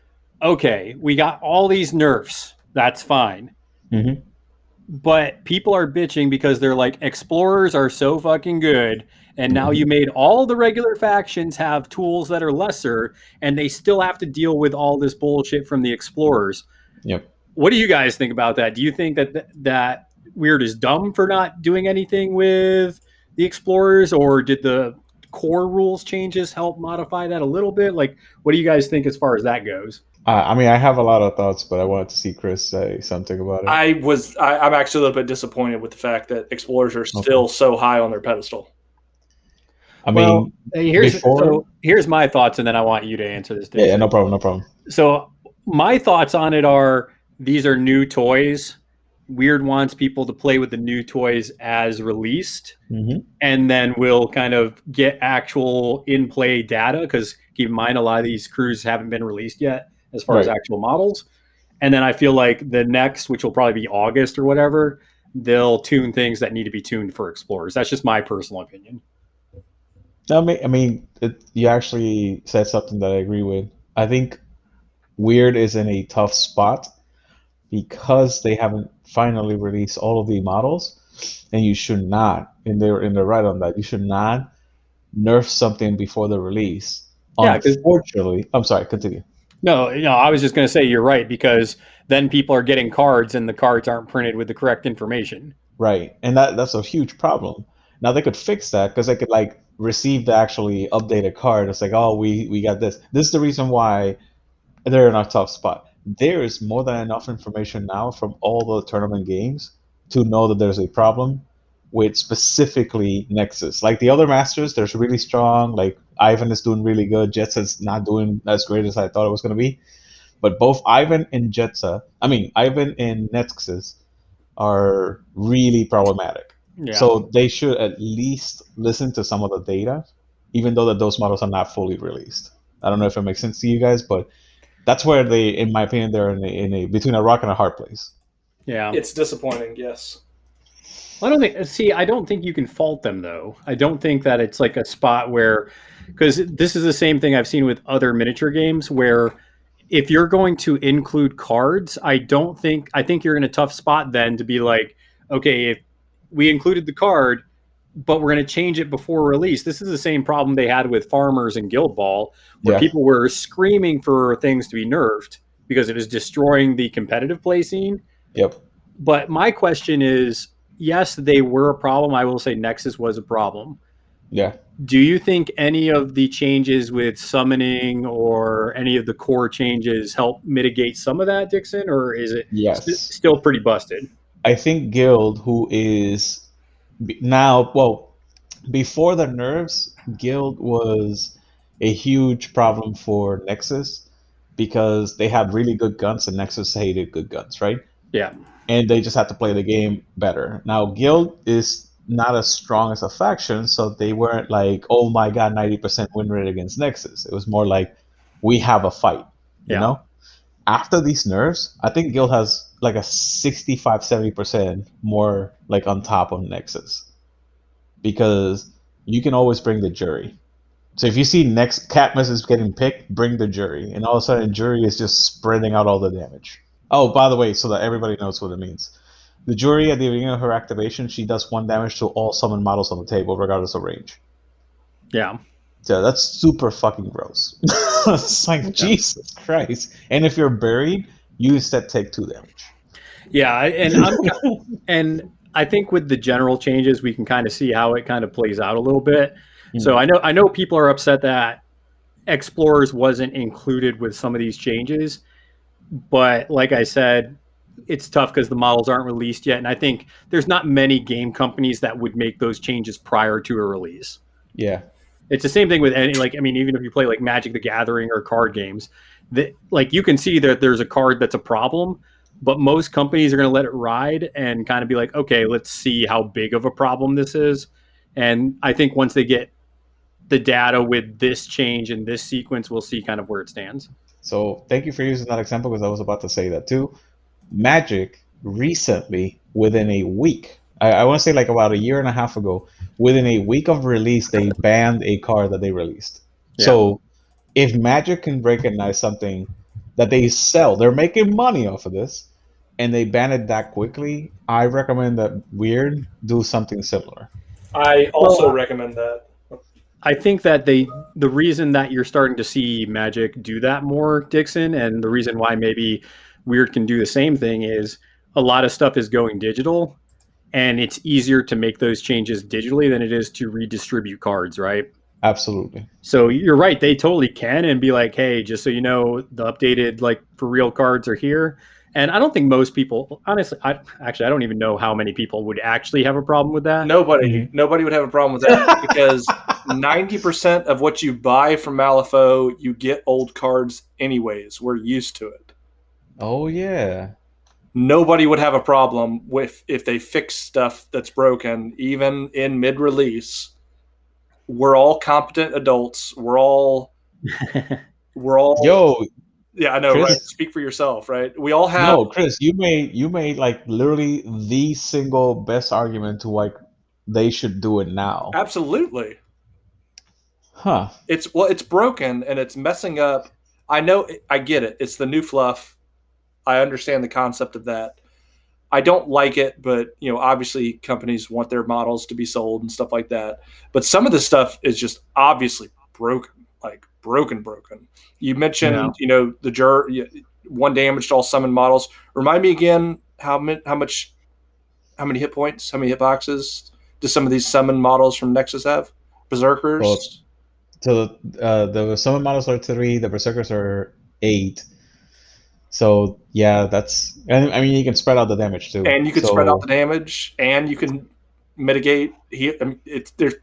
okay, we got all these nerfs. That's fine. Mhm. But people are bitching because they're like, explorers are so fucking good. And now you made all the regular factions have tools that are lesser, and they still have to deal with all this bullshit from the explorers. Yep. What do you guys think about that? Do you think that th- that Wyrd is dumb for not doing anything with the explorers, or did the core rules changes help modify that a little bit? Like, what do you guys think as far as that goes? Uh, I mean, I have a lot of thoughts, but I wanted to see Chris say something about it. I was I, I'm actually a little bit disappointed with the fact that explorers are still so high on their pedestal. I mean, well, here's before- so here's my thoughts, and then I want you to answer this. yeah, yeah, no problem, no problem. So my thoughts on it are these are new toys. Wyrd wants people to play with the new toys as released, hmm and then we'll kind of get actual in play data because keep in mind a lot of these crews haven't been released yet as far as actual models. And then I feel like the next, which will probably be August or whatever, they'll tune things that need to be tuned for explorers. That's just my personal opinion. I mean, I mean, it, you actually said something that I agree with. I think Wyrd is in a tough spot because they haven't finally released all of the models, and you should not. And they're in the right on that. You should not nerf something before the release. Yeah, Unfortunately, I'm sorry. Continue. No, no, I was just going to say you're right because then people are getting cards and the cards aren't printed with the correct information. Right, and that that's a huge problem. Now they could fix that because they could like receive the actually updated card. It's like, oh, we we got this. This is the reason why they're in a tough spot. There is more than enough information now from all the tournament games to know that there's a problem with specifically Nexus. Like the other masters, there's really strong. Like Ivan is doing really good. Jedza's not doing as great as I thought it was going to be. But both Ivan and Jedza, I mean Ivan and Nexus, are really problematic. Yeah. So they should at least listen to some of the data, even though that those models are not fully released. I don't know if it makes sense to you guys, but that's where they, in my opinion, they're in a, in a between a rock and a hard place. yeah. It's disappointing. Yes. I don't think. See, I don't think you can fault them though. I don't think that it's like a spot where, because this is the same thing I've seen with other miniature games where, if you're going to include cards, I don't think I think you're in a tough spot then to be like, okay, if we included the card, but we're going to change it before release. This is the same problem they had with Farmers and Guild Ball, where Yeah. people were screaming for things to be nerfed because it was destroying the competitive play scene. Yep. But my question is yes, they were a problem. I will say Nexus was a problem. Yeah. Do you think any of the changes with summoning or any of the core changes help mitigate some of that, Dixon, or is it Yes. st- still pretty busted? I think Guild, who is now, well, before the nerfs, Guild was a huge problem for Nexus because they had really good guns and Nexus hated good guns, right? Yeah. And they just had to play the game better. Now, Guild is not as strong as a faction, so they weren't like, oh my god, 90% win rate against Nexus. It was more like, we have a fight, you Yeah. know? After these nerfs, I think Guild has like a 65 70% more like on top of Nexus because you can always bring the jury. So if you see next Katniss is getting picked, bring the jury, and all of a sudden jury is just spreading out all the damage. Oh, by the way, so that everybody knows what it means, the jury at the beginning of her activation, she does one damage to all summon models on the table, regardless of range. Yeah. So that's super fucking gross. it's like Jesus Christ. And if you're buried, you instead take two damage. Yeah, and I'm, and I think with the general changes, we can kind of see how it kind of plays out a little bit. So hmm. I know I know people are upset that Explorers wasn't included with some of these changes, but like I said, it's tough because the models aren't released yet, and I think there's not many game companies that would make those changes prior to a release. Yeah. It's the same thing with any like I mean, even if you play like Magic the Gathering or card games, that like you can see that there's a card that's a problem, but most companies are going to let it ride and kind of be like, okay, let's see how big of a problem this is. And I think once they get the data with this change and this sequence, we'll see kind of where it stands. So thank you for using that example because I was about to say that too. Magic recently, within a week, I, I want to say like about a year and a half ago, within a week of release, they banned a card that they released. So if Magic can recognize something that they sell, they're making money off of this, and they ban it that quickly, I recommend that Wyrd do something similar. I also Well, recommend that. I think that they the reason that you're starting to see Magic do that more, Dixon, and the reason why maybe Wyrd can do the same thing is a lot of stuff is going digital, and it's easier to make those changes digitally than it is to redistribute cards, right? Absolutely. So you're right, they totally can and be like, hey, just so you know, the updated like for real cards are here. And I don't think most people, honestly, I actually I don't even know how many people would actually have a problem with that. Nobody, mm-hmm. nobody would have a problem with that because ninety percent of what you buy from Malifaux, you get old cards anyways. We're used to it. Oh yeah. Nobody would have a problem with if they fix stuff that's broken, even in mid-release. We're all competent adults. We're all, we're all. Yo, yeah, I know, Chris- right? Speak for yourself, right? We all have. No, Chris, you made you made like literally the single best argument to like they should do it now. Absolutely. Huh. It's well, it's broken and it's messing up. I know, I get it. It's the new fluff. I understand the concept of that. I don't like it, but you know, obviously, companies want their models to be sold and stuff like that. But some of the stuff is just obviously broken, like broken, broken. You mentioned, Yeah. you know, the jur one damage to all summon models. Remind me again how mi- how much how many hit points? How many hit boxes? Do some of these summon models from Nexus have? Berserkers. Well, So uh, the summon models are three, the berserkers are eight. So yeah, that's. And I mean, you can spread out the damage too. and you can So- spread out the damage, and you can mitigate. He, I mean, it's there's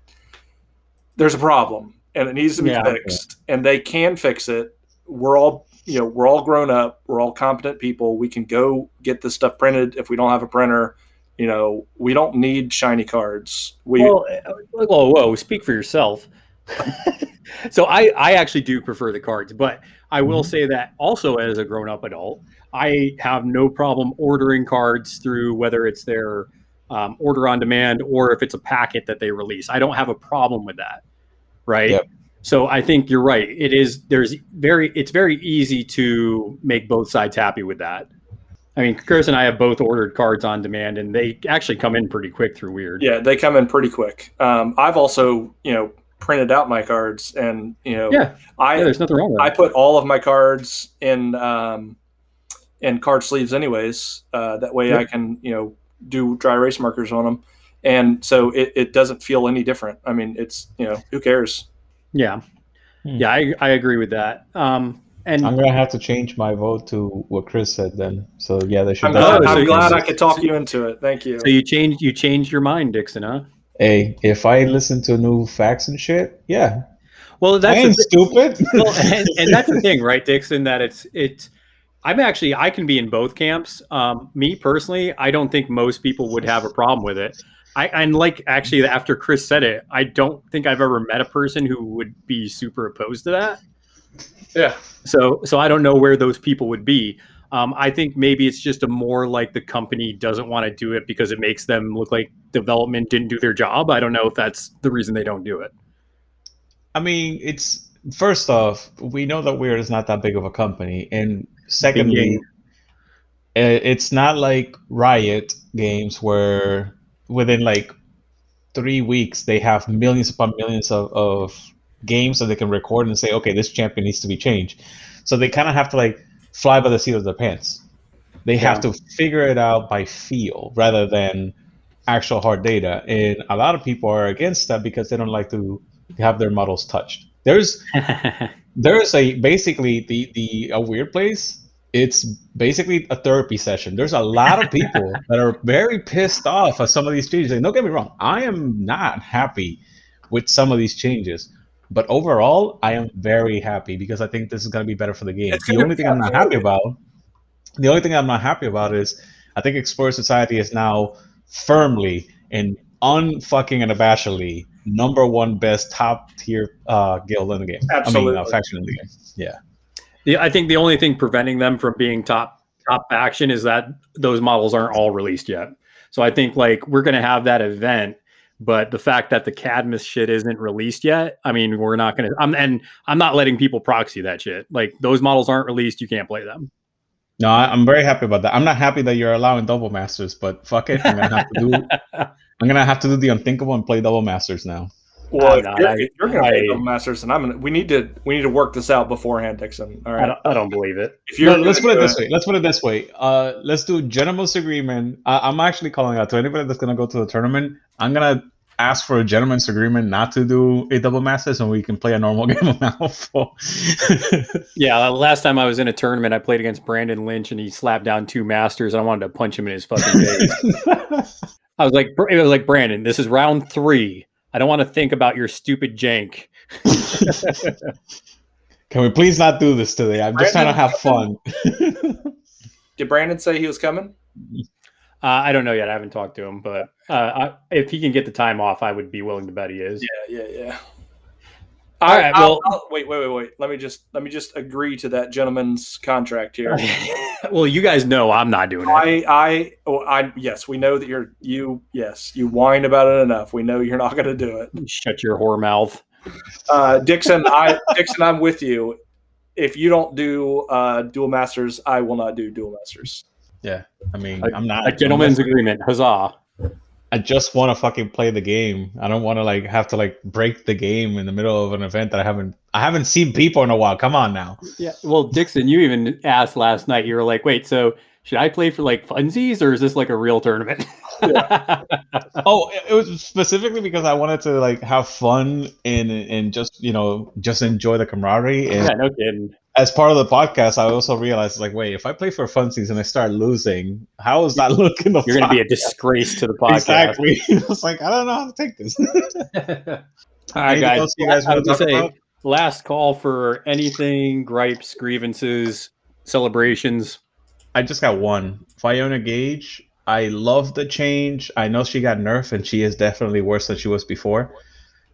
there's a problem, and it needs to be Yeah. fixed, and they can fix it. We're all you know, we're all grown up, we're all competent people. We can go get this stuff printed if we don't have a printer. You know, we don't need shiny cards. We Well, uh, whoa, whoa, speak for yourself. so I, I actually do prefer the cards, but I will say that also as a grown-up adult, I have no problem ordering cards through whether it's their um, order on demand or if it's a packet that they release. I don't have a problem with that, right? Yep. So I think you're right. It is there's very it's very easy to make both sides happy with that. I mean, Chris and I have both ordered cards on demand, and they actually come in pretty quick through Wyrd. yeah, they come in pretty quick. Um, I've also you know printed out my cards, and you know, Yeah. I yeah, there's nothing wrong with I that. put all of my cards in um, in card sleeves, anyways. Uh, that way, Yep. I can you know do dry erase markers on them, and so it, it doesn't feel any different. I mean, it's you know who cares? Yeah, Hmm. yeah, I, I agree with that. Um, and I'm gonna have to change my vote to what Chris said then. So yeah, they should. I'm glad- glad, I'm glad I could talk you into it. Thank you. so you changed you changed your mind, Dixon, huh? Hey, if I listen to new facts and shit, yeah, Well, I that's ain't stupid. well, and, and that's the thing, right, Dixon? That it's it's. I'm actually I can be in both camps. Um, me personally, I don't think most people would have a problem with it. I and like actually after Chris said it, I don't think I've ever met a person who would be super opposed to that. yeah, So so I don't know where those people would be. Um, I think maybe it's just a more like the company doesn't want to do it because it makes them look like development didn't do their job. I don't know if that's the reason they don't do it. I mean, it's first off, we know that Wyrd is not that big of a company, and secondly, it's not like Riot games where within like three weeks they have millions upon millions of, of games that they can record and say, okay, this champion needs to be changed. So they kind of have to like fly by the seat of their pants. They have to figure it out by feel rather than actual hard data. And a lot of people are against that because they don't like to have their models touched. There's there's a basically the the a weird place. It's basically a therapy session. There's a lot of people that are very pissed off at some of these changes. And don't get me wrong, I am not happy with some of these changes. But overall, I am very happy because I think this is going to be better for the game. It's The only thing I'm not happy about, the only thing I'm not happy about is I think Explorer Society is now firmly and unfucking and abashedly number one best top tier uh, guild in the game. I mean, uh, Absolutely. faction in the game. Yeah. Yeah, I think the only thing preventing them from being top top action is that those models aren't all released yet. So I think like we're going to have that event, but the fact that the Cadmus shit isn't released yet, I mean, we're not going to. I'm and I'm not letting people proxy that shit. Like those models aren't released, you can't play them. No, I, I'm very happy about that. I'm not happy that you're allowing double masters, but fuck it, I'm gonna have to do. I'm gonna have to do the unthinkable and play double masters now. Well, I'm if not. you're, I- if you're going to I- play Double Masters, and I'm gonna, we need to we need to work this out beforehand, Dixon. All right, I don't, I don't believe it. If you're No, let's put gonna it this way. Let's put it this way. Uh, let's do gentleman's agreement. I, I'm actually calling out to anybody that's gonna go to the tournament. I'm gonna ask for a gentleman's agreement not to do a double masters, and we can play a normal game of Malifaux. Yeah, last time I was in a tournament, I played against Brandon Lynch, and he slapped down two masters, and I wanted to punch him in his fucking face. I was like, it was like Brandon, this is round three. I don't want to think about your stupid jank. Can we please not do this today? I'm just trying to have fun. Did Brandon say he was coming? Uh, I don't know yet. I haven't talked to him, but uh, I, if he can get the time off, I would be willing to bet he is. Yeah, yeah, yeah. All I- right, I'll- well- I'll- wait, wait, wait, wait. Let me just let me just agree to that gentleman's contract here. well, you guys know I'm not doing it. I, I, oh, I, yes, we know that you're you. Yes, you whine about it enough. We know you're not going to do it. Shut your whore mouth. Uh, Dixon, I, Dixon, I'm with you. If you don't do uh, dual masters, I will not do dual masters. Yeah, I mean, A- I'm not A gentleman's agreement. Huzzah. I just want to fucking play the game. I don't want to like have to like break the game in the middle of an event that I haven't I haven't seen people in a while. Come on now. Yeah. Well, Dixon, you even asked last night. You were like, "Wait, so should I play for like funsies or is this like a real tournament? Oh, it- it was specifically because I wanted to like have fun and and just you know just enjoy the camaraderie. And yeah, no kidding. As part of the podcast, I also realized like, wait, if I play for funsies and I start losing, how is that looking? You're going to be a disgrace to the podcast. exactly. it's like I don't know how to take this. All right, guys. else you guys I want to talk say, about? last call for anything, gripes, grievances, celebrations. I just got one. Fiona Gage. I love the change. I know she got nerfed and she is definitely worse than she was before.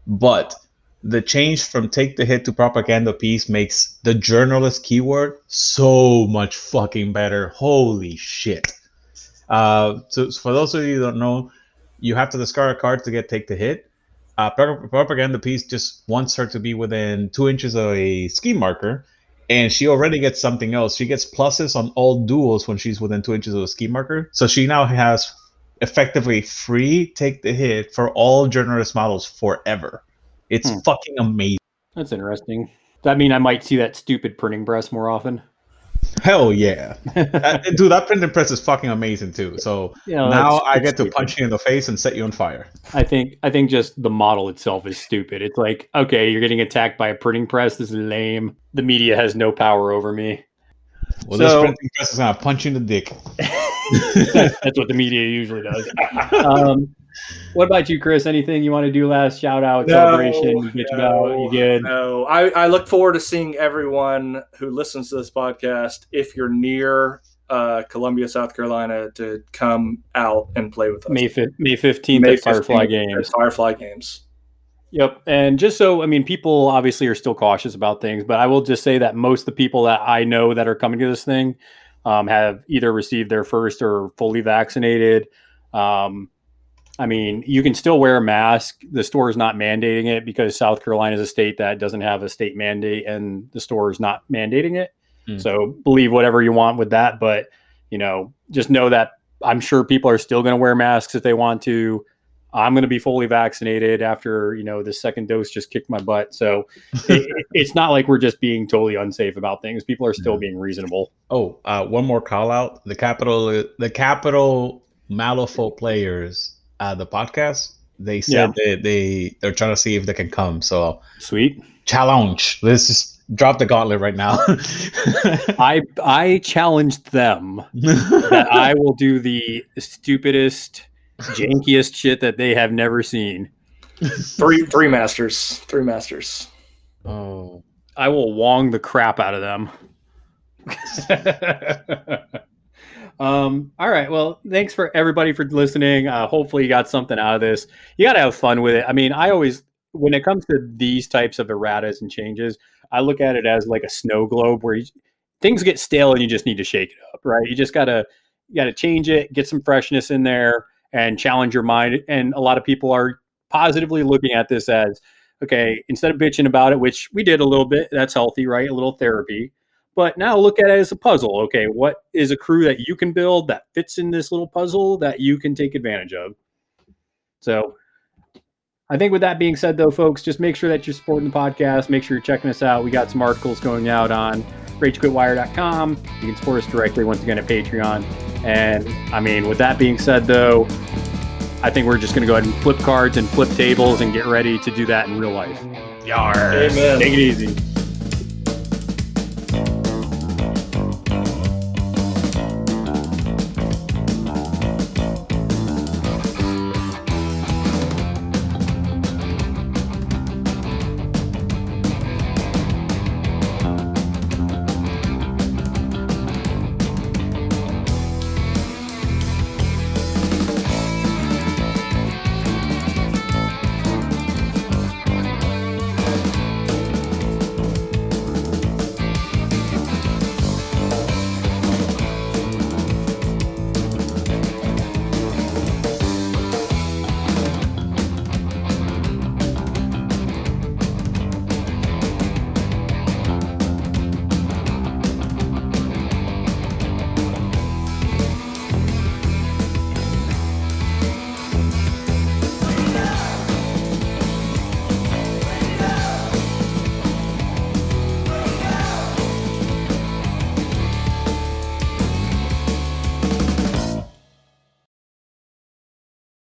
But the change from take the hit to propaganda piece makes the journalist keyword so much fucking better. Holy shit. Uh, so for those of you who don't know, you have to discard a card to get take the hit. Uh, pro- propaganda piece just wants her to be within two inches of a scheme marker, and she already gets something else. She gets pluses on all duels when she's within two inches of a scheme marker. So she now has effectively free take the hit for all journalist models forever. It's Hmm. fucking amazing. That's interesting. That mean I might see that stupid printing press more often? Hell yeah, Uh, dude! That printing press is fucking amazing too. So You know, now I get to punch you in the face and set you on fire. I think I think just the model itself is stupid. It's like, okay, you're getting attacked by a printing press. This is lame. The media has no power over me. Well, So- this printing press is gonna punch you in the dick. That's what the media usually does. Um, what about you, Chris? Anything you want to do last shout out, No, celebration, you bitch about? You good? No, I, I look forward to seeing everyone who listens to this podcast. If you're near uh, Columbia, South Carolina, to come out and play with us. May fif- May fifteenth May at Firefly 15th Games. at Firefly Games. Yep. And just so, I mean, people obviously are still cautious about things, but I will just say that most of the people that I know that are coming to this thing um, have either received their first or fully vaccinated. Um, I mean, you can still wear a mask. The store is not mandating it because South Carolina is a state that doesn't have a state mandate and the store is not mandating it. Hmm. So believe whatever you want with that. But, you know, just know that I'm sure people are still going to wear masks if they want to. I'm going to be fully vaccinated after you know the second dose just kicked my butt. So it, it's not like we're just being totally unsafe about things. People are still being reasonable. Oh, uh, one more call out: the capital, the capital Malifaux players, uh, the podcast. They said they, they they're trying to see if they can come. So Sweet. challenge. Let's just drop the gauntlet right now. I I challenged them that I will do the stupidest, jankiest shit that they have never seen. Three three masters. Three masters. oh, I will wong the crap out of them. um, all right. Well, thanks for everybody for listening. Uh, hopefully, you got something out of this. You got to have fun with it. I mean, I always, when it comes to these types of erratas and changes, I look at it as like a snow globe where you, things get stale and you just need to shake it up, right? You just gotta, you gotta change it, get some freshness in there, and challenge your mind. And a lot of people are positively looking at this as okay, instead of bitching about it, which we did a little bit, that's healthy, right? A little therapy. But now look at it as a puzzle. Okay, what is a crew that you can build that fits in this little puzzle that you can take advantage of? So I think with that being said, though, folks, just make sure that you're supporting the podcast. Make sure you're checking us out. We got some articles going out on ragequitwire.com. You can support us directly once again at Patreon. And I mean, with that being said, though, I think we're just going to go ahead and flip cards and flip tables and get ready to do that in real life. yar. Amen. Take it easy.